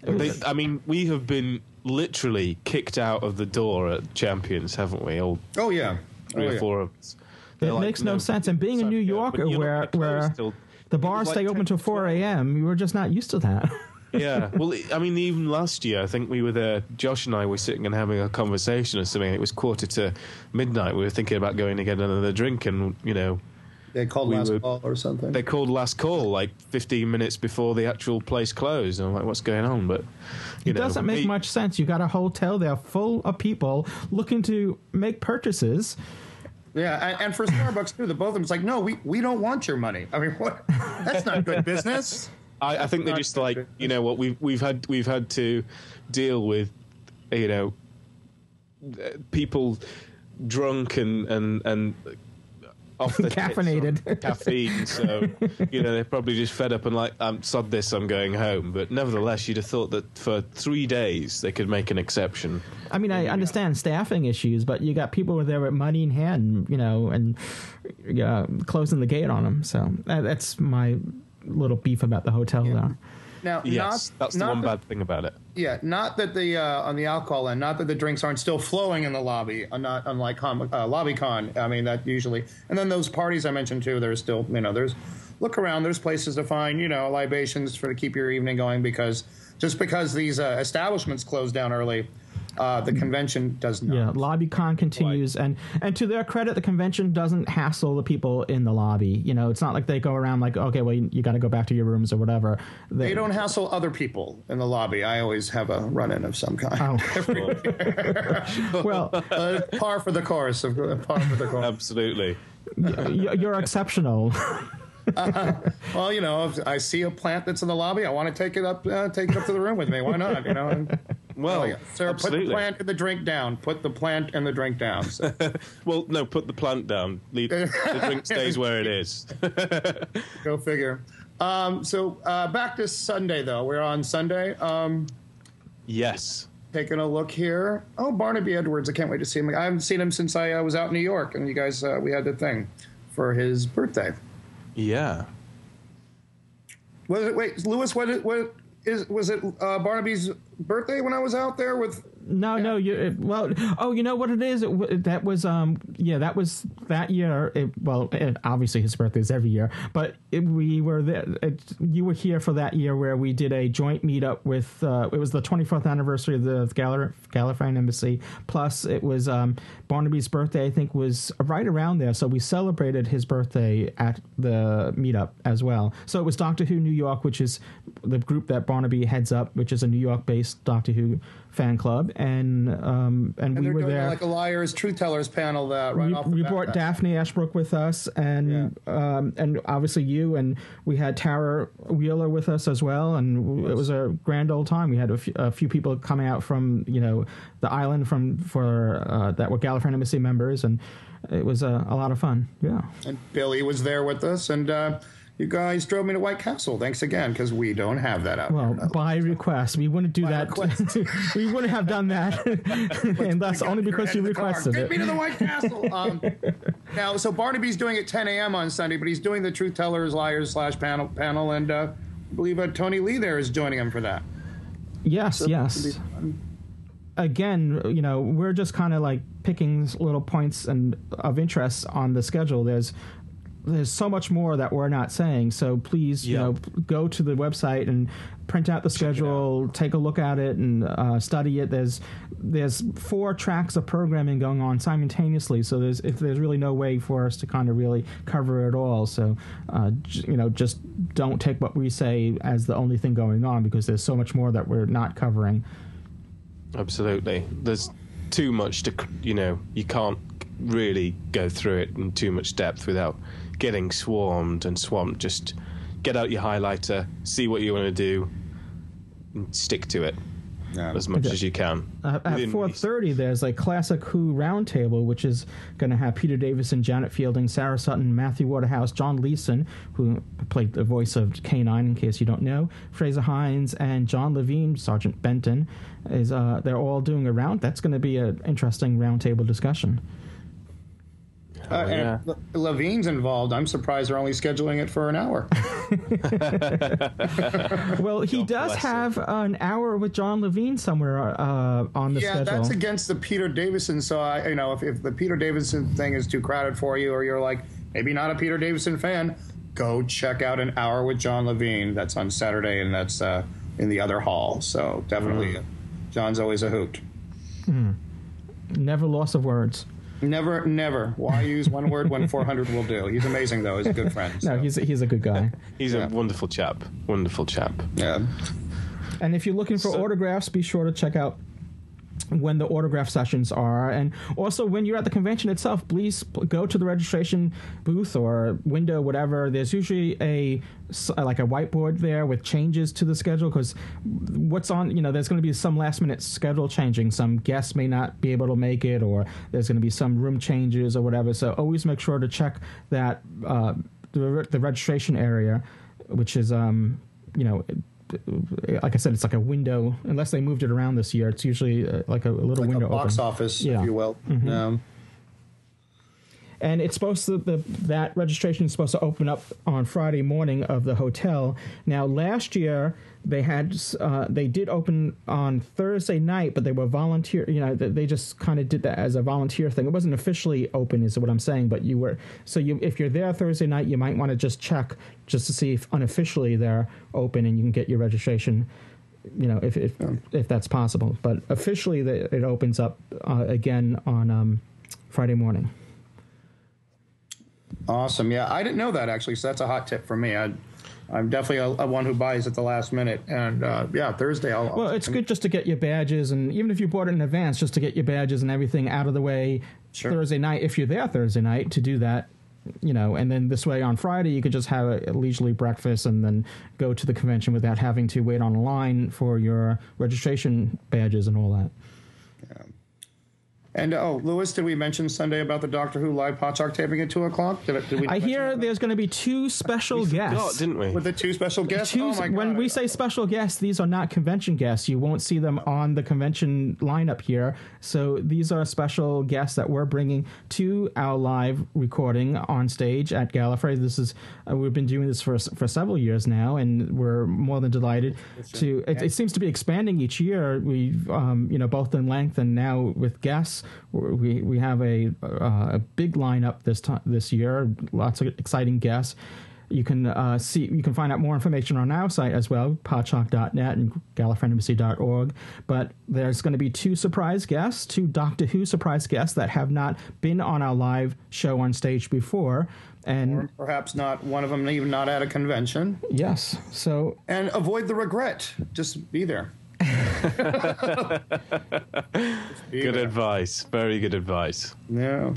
They, I mean, we have been literally kicked out of the door at Champions, haven't we? All Oh yeah. three oh, or yeah. four of us. They're It like, makes no, sense. And being a New Yorker, but you're not where gonna close where till- the bars like stay open till four a.m., we were just not used to that. yeah. Well, I mean, even last year, I think we were there. Josh and I were sitting and having a conversation or something. It was quarter to midnight. We were thinking about going to get another drink, and you know, They called We last were- call or something. they called last call like 15 minutes before the actual place closed. And I'm like, what's going on? But you it know, doesn't make we- much sense. You got a hotel there full of people looking to make purchases. Yeah, and, for Starbucks too, the both of them. It's like, no, we, we don't want your money. I mean, what? That's not good business. I, I think they're just like business. you know what we've we've had we've had to deal with you know people drunk and and and off the Caffeinated. caffeine. So you know they're probably just fed up and like, I'm sod this, I'm going home. But nevertheless, you'd have thought that for three days they could make an exception. I mean, I understand staffing issues, but you got people there with money in hand, you know, and uh, closing the gate on them. So that, that's my little beef about the hotel there. Now, Yes, not, that's the one that- bad thing about it. Yeah, not that the uh, on the alcohol end, not that the drinks aren't still flowing in the lobby, uh, not unlike com- uh, LobbyCon. I mean that usually, and then those parties I mentioned too. There's still, you know, there's look around. There's places to find, you know, libations for to keep your evening going because just because these uh, establishments close down early, uh, the convention does not. Yeah, LobbyCon continues, and and to their credit, the convention doesn't hassle the people in the lobby. You know, it's not like they go around like, okay, well, you, you got to go back to your rooms or whatever. They don't hassle other people in the lobby. I always have a run-in of some kind. Oh. well, uh, par for the course. Of, par for the course. Absolutely. y- you're exceptional. Well, you know, if I see a plant that's in the lobby, I want to take it up, uh, take it up to the room with me. Why not? You know. Well, oh, yeah. sir, put the plant and the drink down. Put the plant and the drink down. So, Well, no, put the plant down. Leave, the drink stays where it is. go figure. Um, so uh, back to Sunday though. We're on Sunday. Um, yes. taking a look here. Oh, Barnaby Edwards. I can't wait to see him. I haven't seen him since I uh, was out in New York, and you guys, uh, we had the thing for his birthday. Yeah. Was it? Wait, Louis. What? What is? Was it uh, Barnaby's birthday when I was out there with? No, no, you well. Oh, you know what it is? It, that was um, yeah, that was that year. It, well, it, obviously his birthday is every year, but we were there. It, you were here for that year where we did a joint meetup with. Uh, it was the 24th anniversary of the Galler Gallifreyan Embassy. Plus, it was um, Barnaby's birthday. I think was right around there, so we celebrated his birthday at the meetup as well. So it was Doctor Who New York, which is the group that Barnaby heads up, which is a New York-based Doctor Who fan club, and um, and, And we were doing there. like a liars, truth tellers panel that right we, off. the we brought Daphne Ashbrook with us, and um, and obviously you, and we had Tara Wheeler with us as well, and it was a grand old time. We had a few, people coming out from you know the island from for uh, that were Gallifreyan Embassy members, and it was a, a lot of fun. Yeah. And Billy was there with us, and uh, you guys drove me to White Castle. Thanks again, because we don't have that out Well, here. by request, we wouldn't do that. we wouldn't have done that, and that's only because you Get in the car. requested it. me to the White Castle. Um, now, so Barnaby's doing it 10 a.m. on Sunday, but he's doing the Truth Tellers, Liars slash panel, panel, and uh, I believe uh, Tony Lee there is joining him for that. Yes, yes. Again, you know, we're just kind of like picking little points and of interest on the schedule. There's there's so much more that we're not saying. So please, you know, go to the website and print out the schedule, take a look at it, and uh, study it. There's there's four tracks of programming going on simultaneously. So there's if there's really no way for us to kind of really cover it all. So uh, j- you know, just don't take what we say as the only thing going on because there's so much more that we're not covering. Absolutely. There's too much to, you know, you can't really go through it in too much depth without getting swarmed and swamped. Just get out your highlighter, see what you want to do, and stick to it as much Okay. as you can. Uh, at four thirty, there's a classic Who roundtable, which is going to have Peter Davison, Janet Fielding, Sarah Sutton, Matthew Waterhouse, John Leeson, who played the voice of K9, in case you don't know, Frazer Hines, and John Levene, Sergeant Benton. Is uh, they're all doing a round? That's going to be an interesting roundtable discussion. Uh, and Le- Levene's involved. I'm surprised they're only scheduling it for an hour. well, he does bless him. have an hour with John Levene somewhere uh, on the yeah, schedule. that's against the Peter Davison. So I, you know, if, if the Peter Davison thing is too crowded for you, or you're like maybe not a Peter Davison fan, go check out an hour with John Levene. That's on Saturday, and that's uh, in the other hall. So definitely, Mm. John's always a hoot. Hmm. Never loss of words. Never, never. Why use one word when 400 will do? He's amazing, though. He's a good friend. No, he's a, he's a good guy. He's a wonderful chap. Wonderful chap. Yeah. And if you're looking for autographs, be sure to check out when the autograph sessions are. And also when you're at the convention itself please go to the registration booth or window whatever. There's usually a like a whiteboard there with changes to the schedule because what's on you know there's going to be some last minute schedule changing. Some guests may not be able to make it or there's going to be some room changes or whatever. So always make sure to check that uh, the, the registration area which is um you know like I said, it's like a window. Unless they moved it around this year, it's usually uh, like a, a little like window. a box open. office, Yeah. if you will. Mhm. Um, and it's supposed to the that registration is supposed to open up on Friday morning of the hotel. Now, last year they had uh, they did open on Thursday night, but they were volunteer. You know, they, they just kind of did that as a volunteer thing. It wasn't officially open, is what I'm saying. But you were so you if you're there Thursday night, you might want to just check just to see if unofficially they're open and you can get your registration. You know, if if, if that's possible, but officially the, it opens up uh, again on um, Friday morning. Awesome. Yeah, I didn't know that actually, so that's a hot tip for me. I, I'm definitely a, a one who buys at the last minute, and uh, yeah, Thursday. I'll, Well, it's good just to get your badges, and even if you bought it in advance, just to get your badges and everything out of the way Thursday night. If you're there Thursday night to do that, you know, and then this way on Friday you could just have a leisurely breakfast and then go to the convention without having to wait on a line for your registration badges and all that. And oh, Louis, did we mention Sunday about the Doctor Who live Podshock taping at two o'clock? Did, did we? I hear there's going to be two special guests. didn't we? With the two special guests. Two- oh my god! when we say special guests, these are not convention guests. You won't see them on the convention lineup here. So these are special guests that we're bringing to our live recording on stage at Gallifrey. This is uh, we've been doing this for for several years now, and we're more than delighted to. It, it seems to be expanding each year. We've um, you know both in length and now with guests. We we have a uh, a big lineup this time this year. Lots of exciting guests. You can uh, see you can find out more information on our site as well, podshock.net and gallifreyanembassy.org. But there's going to be two surprise guests, two Doctor Who surprise guests that have not been on our live show on stage before. And perhaps not one of them even not at a convention. yes, so And avoid the regret. Just be there. Good advice. Very good advice. Yeah.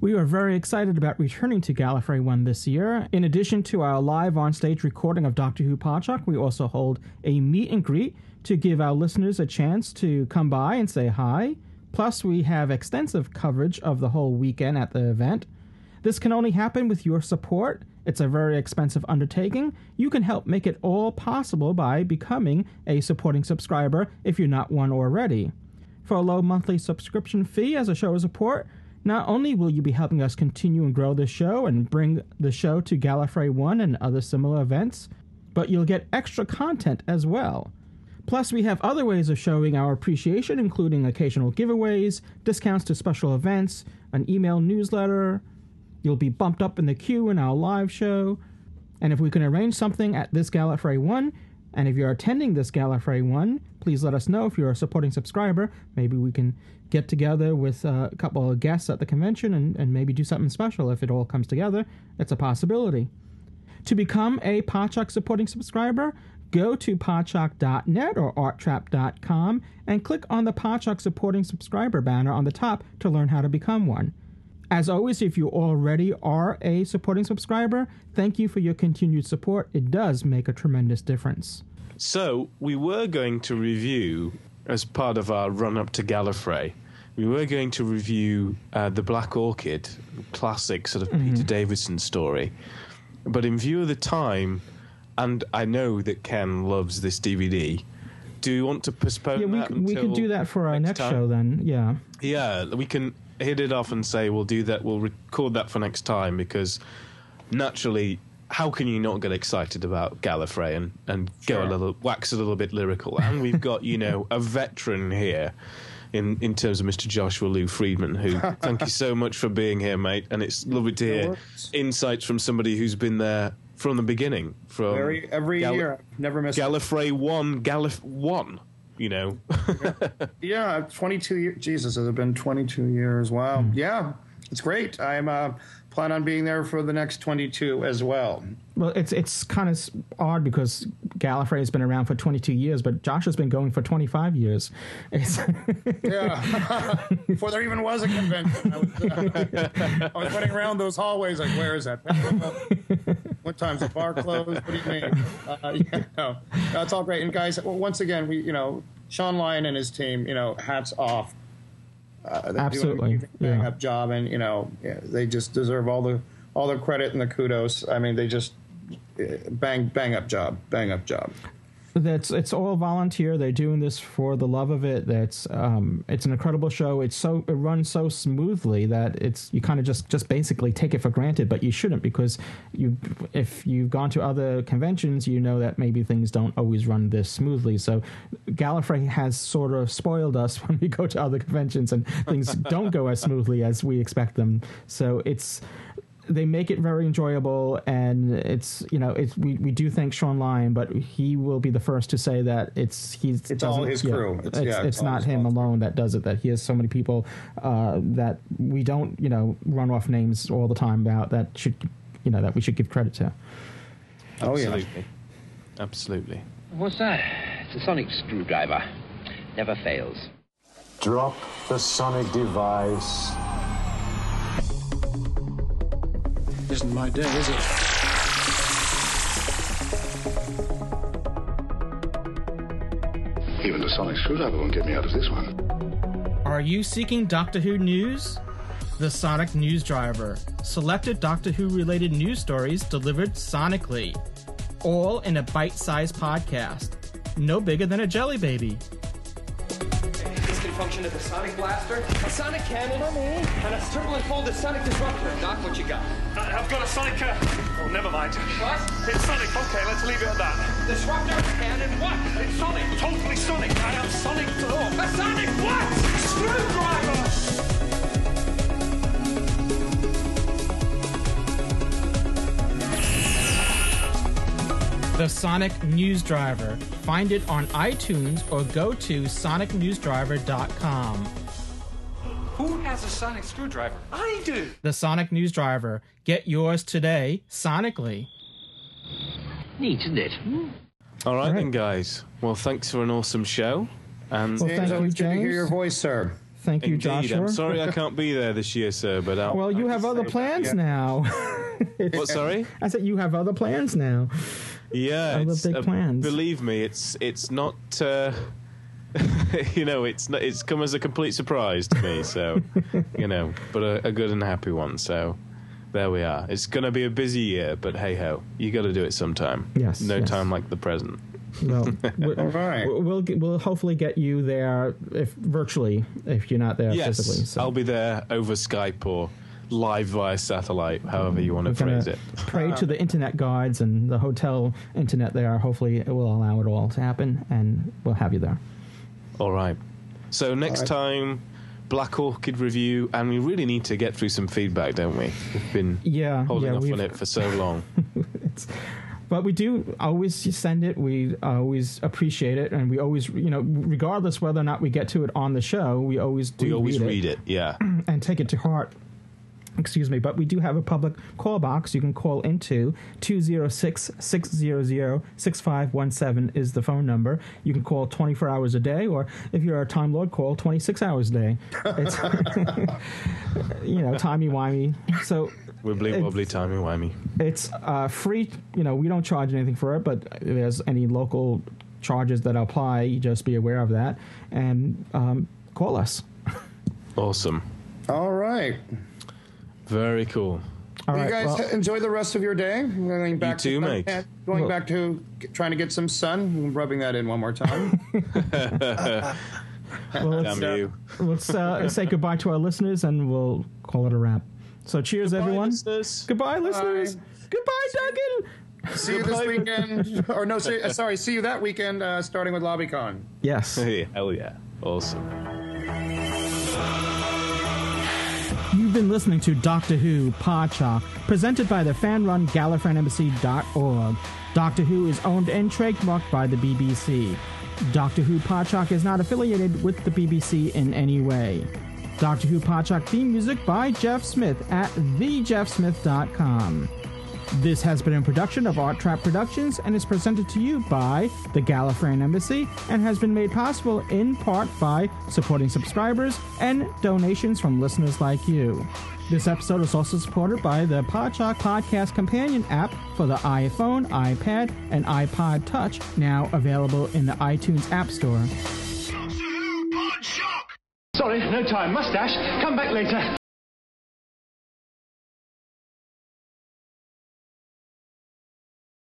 We are very excited about returning to Gallifrey 1 this year. In addition to our live on stage recording of Doctor Who Podshock, we also hold a meet and greet to give our listeners a chance to come by and say hi. Plus, we have extensive coverage of the whole weekend at the event. This can only happen with your support. It's a very expensive undertaking. You can help make it all possible by becoming a supporting subscriber if you're not one already. For a low monthly subscription fee as a show support, not only will you be helping us continue and grow the show and bring the show to Gallifrey 1 and other similar events, but you'll get extra content as well. Plus, we have other ways of showing our appreciation, including occasional giveaways, discounts to special events, an email newsletter. You'll be bumped up in the queue in our live show. And if we can arrange something at this Gallifrey 1, and if you're attending this Gallifrey 1, please let us know if you're a supporting subscriber. Maybe we can get together with uh, a couple of guests at the convention and, and maybe do something special if it all comes together. It's a possibility. To become a Podshock supporting subscriber, go to podshock.net or arttrap.com and click on the Podshock supporting subscriber banner on the top to learn how to become one. As always, if you already are a supporting subscriber, thank you for your continued support. It does make a tremendous difference. So we were going to review, as part of our run up to Gallifrey, we were going to review uh, the Black Orchid, classic sort of Peter Mhm. Davison story. But in view of the time, and I know that Ken loves this DVD, do you want to postpone Yeah, we, that we could do that for our next, time? show then. Yeah. Yeah, we can hit it off and say we'll do that. We'll record that for next time because naturally, how can you not get excited about Gallifrey and, and go a little wax a little bit lyrical? And we've got you know a veteran here. In, in terms of Mr. Joshua Lou Friedman, who thank you so much for being here, mate, and it's lovely to hear insights from somebody who's been there from the beginning. From Every every Gal- year, never miss. Gallifrey one, Gallif one. You know, Yeah, 22 years. Jesus, has it been 22 years? Wow. Hmm. Yeah. it's great. I'm uh, plan on being there for the next 22 as well. Well, it's it's kind of odd because Gallifrey has been around for 22 years, but Josh has been going for 25 years. Yeah, before there even was a convention, I was, uh, I was running around those hallways like, where is that? what time's the bar closed? What do you mean? Uh, yeah, no, that's all great. And guys, well, once again, we you know Shaun Lyon and his team, you know, hats off. Uh, they Absolutely, bang yeah. up job, and you know, they just deserve all the all the credit and the kudos. I mean, they just uh, bang bang up job, bang up job. That's it's all volunteer. They're doing this for the love of it. That's um, it's an incredible show. It's so it runs so smoothly that it's you kind of just just basically take it for granted, but you shouldn't because you if you've gone to other conventions, you know that maybe things don't always run this smoothly. So Gallifrey has sort of spoiled us when we go to other conventions and things don't go as smoothly as we expect them. So it's they make it very enjoyable and it's you know it's we, we do thank Shaun Lyon but he will be the first to say that it's he's It's all doesn't- his yeah, crew. it's, It's- it's, yeah, it's all not him fault. alone that does it that he has so many people uh, that we don't you know run off names all the time about that should you know that we should give credit to Oh yeah. Absolutely. Absolutely. What's that? It's a sonic screwdriver. Never fails. Drop the sonic device. Isn't my day, is it? Even the sonic screwdriver won't get me out of this one. Are you seeking Doctor Who news? The Sonic News Driver. Selected Doctor Who related news stories delivered sonically. All in a bite sized podcast. No bigger than a jelly baby. Function of the sonic blaster, a sonic cannon, and a triple unfolded sonic disruptor. Doc, what you got? I've got a sonic. Uh, oh, never mind. What? It's sonic. Okay, let's leave it at that. Disruptor, cannon, what? It's sonic. Totally sonic. I am sonic. Oh, A sonic what? screwdriver. The Sonic News Driver. Find it on iTunes or go to sonicnewsdriver.com. Who has a sonic screwdriver? I do. The Sonic News Driver. Get yours today, sonically. Neat, isn't it? All right, then, guys. Well, thanks for an awesome show. And Well, James, thank you, always good to hear your voice, sir. Thank you, Indeed, Joshua. I'm sorry I can't be there this year, sir, but I'll, Well, you I'll have other say- plans yeah. now. What? Sorry. I said you have other plans now. Yeah, Other it's, big uh, plans. Believe me, it's it's not. Uh, you know, it's not, it's come as a complete surprise to me. So, you know, but a, a good and happy one. So, there we are. It's going to be a busy year, but hey ho, you got to do it sometime. Yes, No yes. time like the present. Well, we- All right. we'll we'll hopefully get you there if virtually if you're not there yes, physically. So I'll be there over Skype or live via satellite, however you want to phrase it. pray to the um, internet guides and the hotel internet there. Hopefully, it will allow it all to happen, and we'll have you there. All right. So next right. time, Black Orchid review, and we really need to get through some feedback, don't we? We've been Yeah, holding yeah, off we've- on it for so long. It's, but we do always send it. We always appreciate it, and we always, you know, regardless whether or not we get to it on the show, we always do we always read read it. Yeah. and take it to heart. Excuse me, but we do have a public call box. You can call into 206-600-6517 is the phone number. You can call 24 hours a day, or if you're a Time Lord, call 26 hours a day. It's, you know, timey-wimey. So Wibbly It's- wobbly timey wimey. it's uh, free. You know, we don't charge anything for it, but if there's any local charges that apply, you just be aware of that and um, call us. Awesome. All right. Very cool. All you right, guys well- enjoy the rest of your day. Going back too, to mate. Going back to trying to get some sun. I'm rubbing that in one more time. Well, let's, Damn you. let's uh, say goodbye to our listeners and we'll call it a wrap. So cheers, everyone. listeners. Goodbye, listeners. Goodbye, Duggan. see you this weekend, or no, see, uh, sorry, see you that weekend, uh, starting with LobbyCon. Yes. Hey, hell yeah. Awesome. You've been listening to Doctor Who Podshock, presented by the fan-run GallifreyanEmbassy.org. Doctor Who is owned and trademarked by the BBC. Doctor Who Podshock is not affiliated with the BBC in any way. Doctor Who Podshock theme music by Jeff Smith at thejeffsmith.com. This has been a production of Art Trap Productions and is presented to you by the Gallifreyan Embassy and has been made possible in part by supporting subscribers and donations from listeners like you. This episode is also supported by the Podshock Podcast Companion app for the iPhone, iPad, and iPod Touch, now available in the iTunes App Store. Sorry, no time. Mustache, come back later.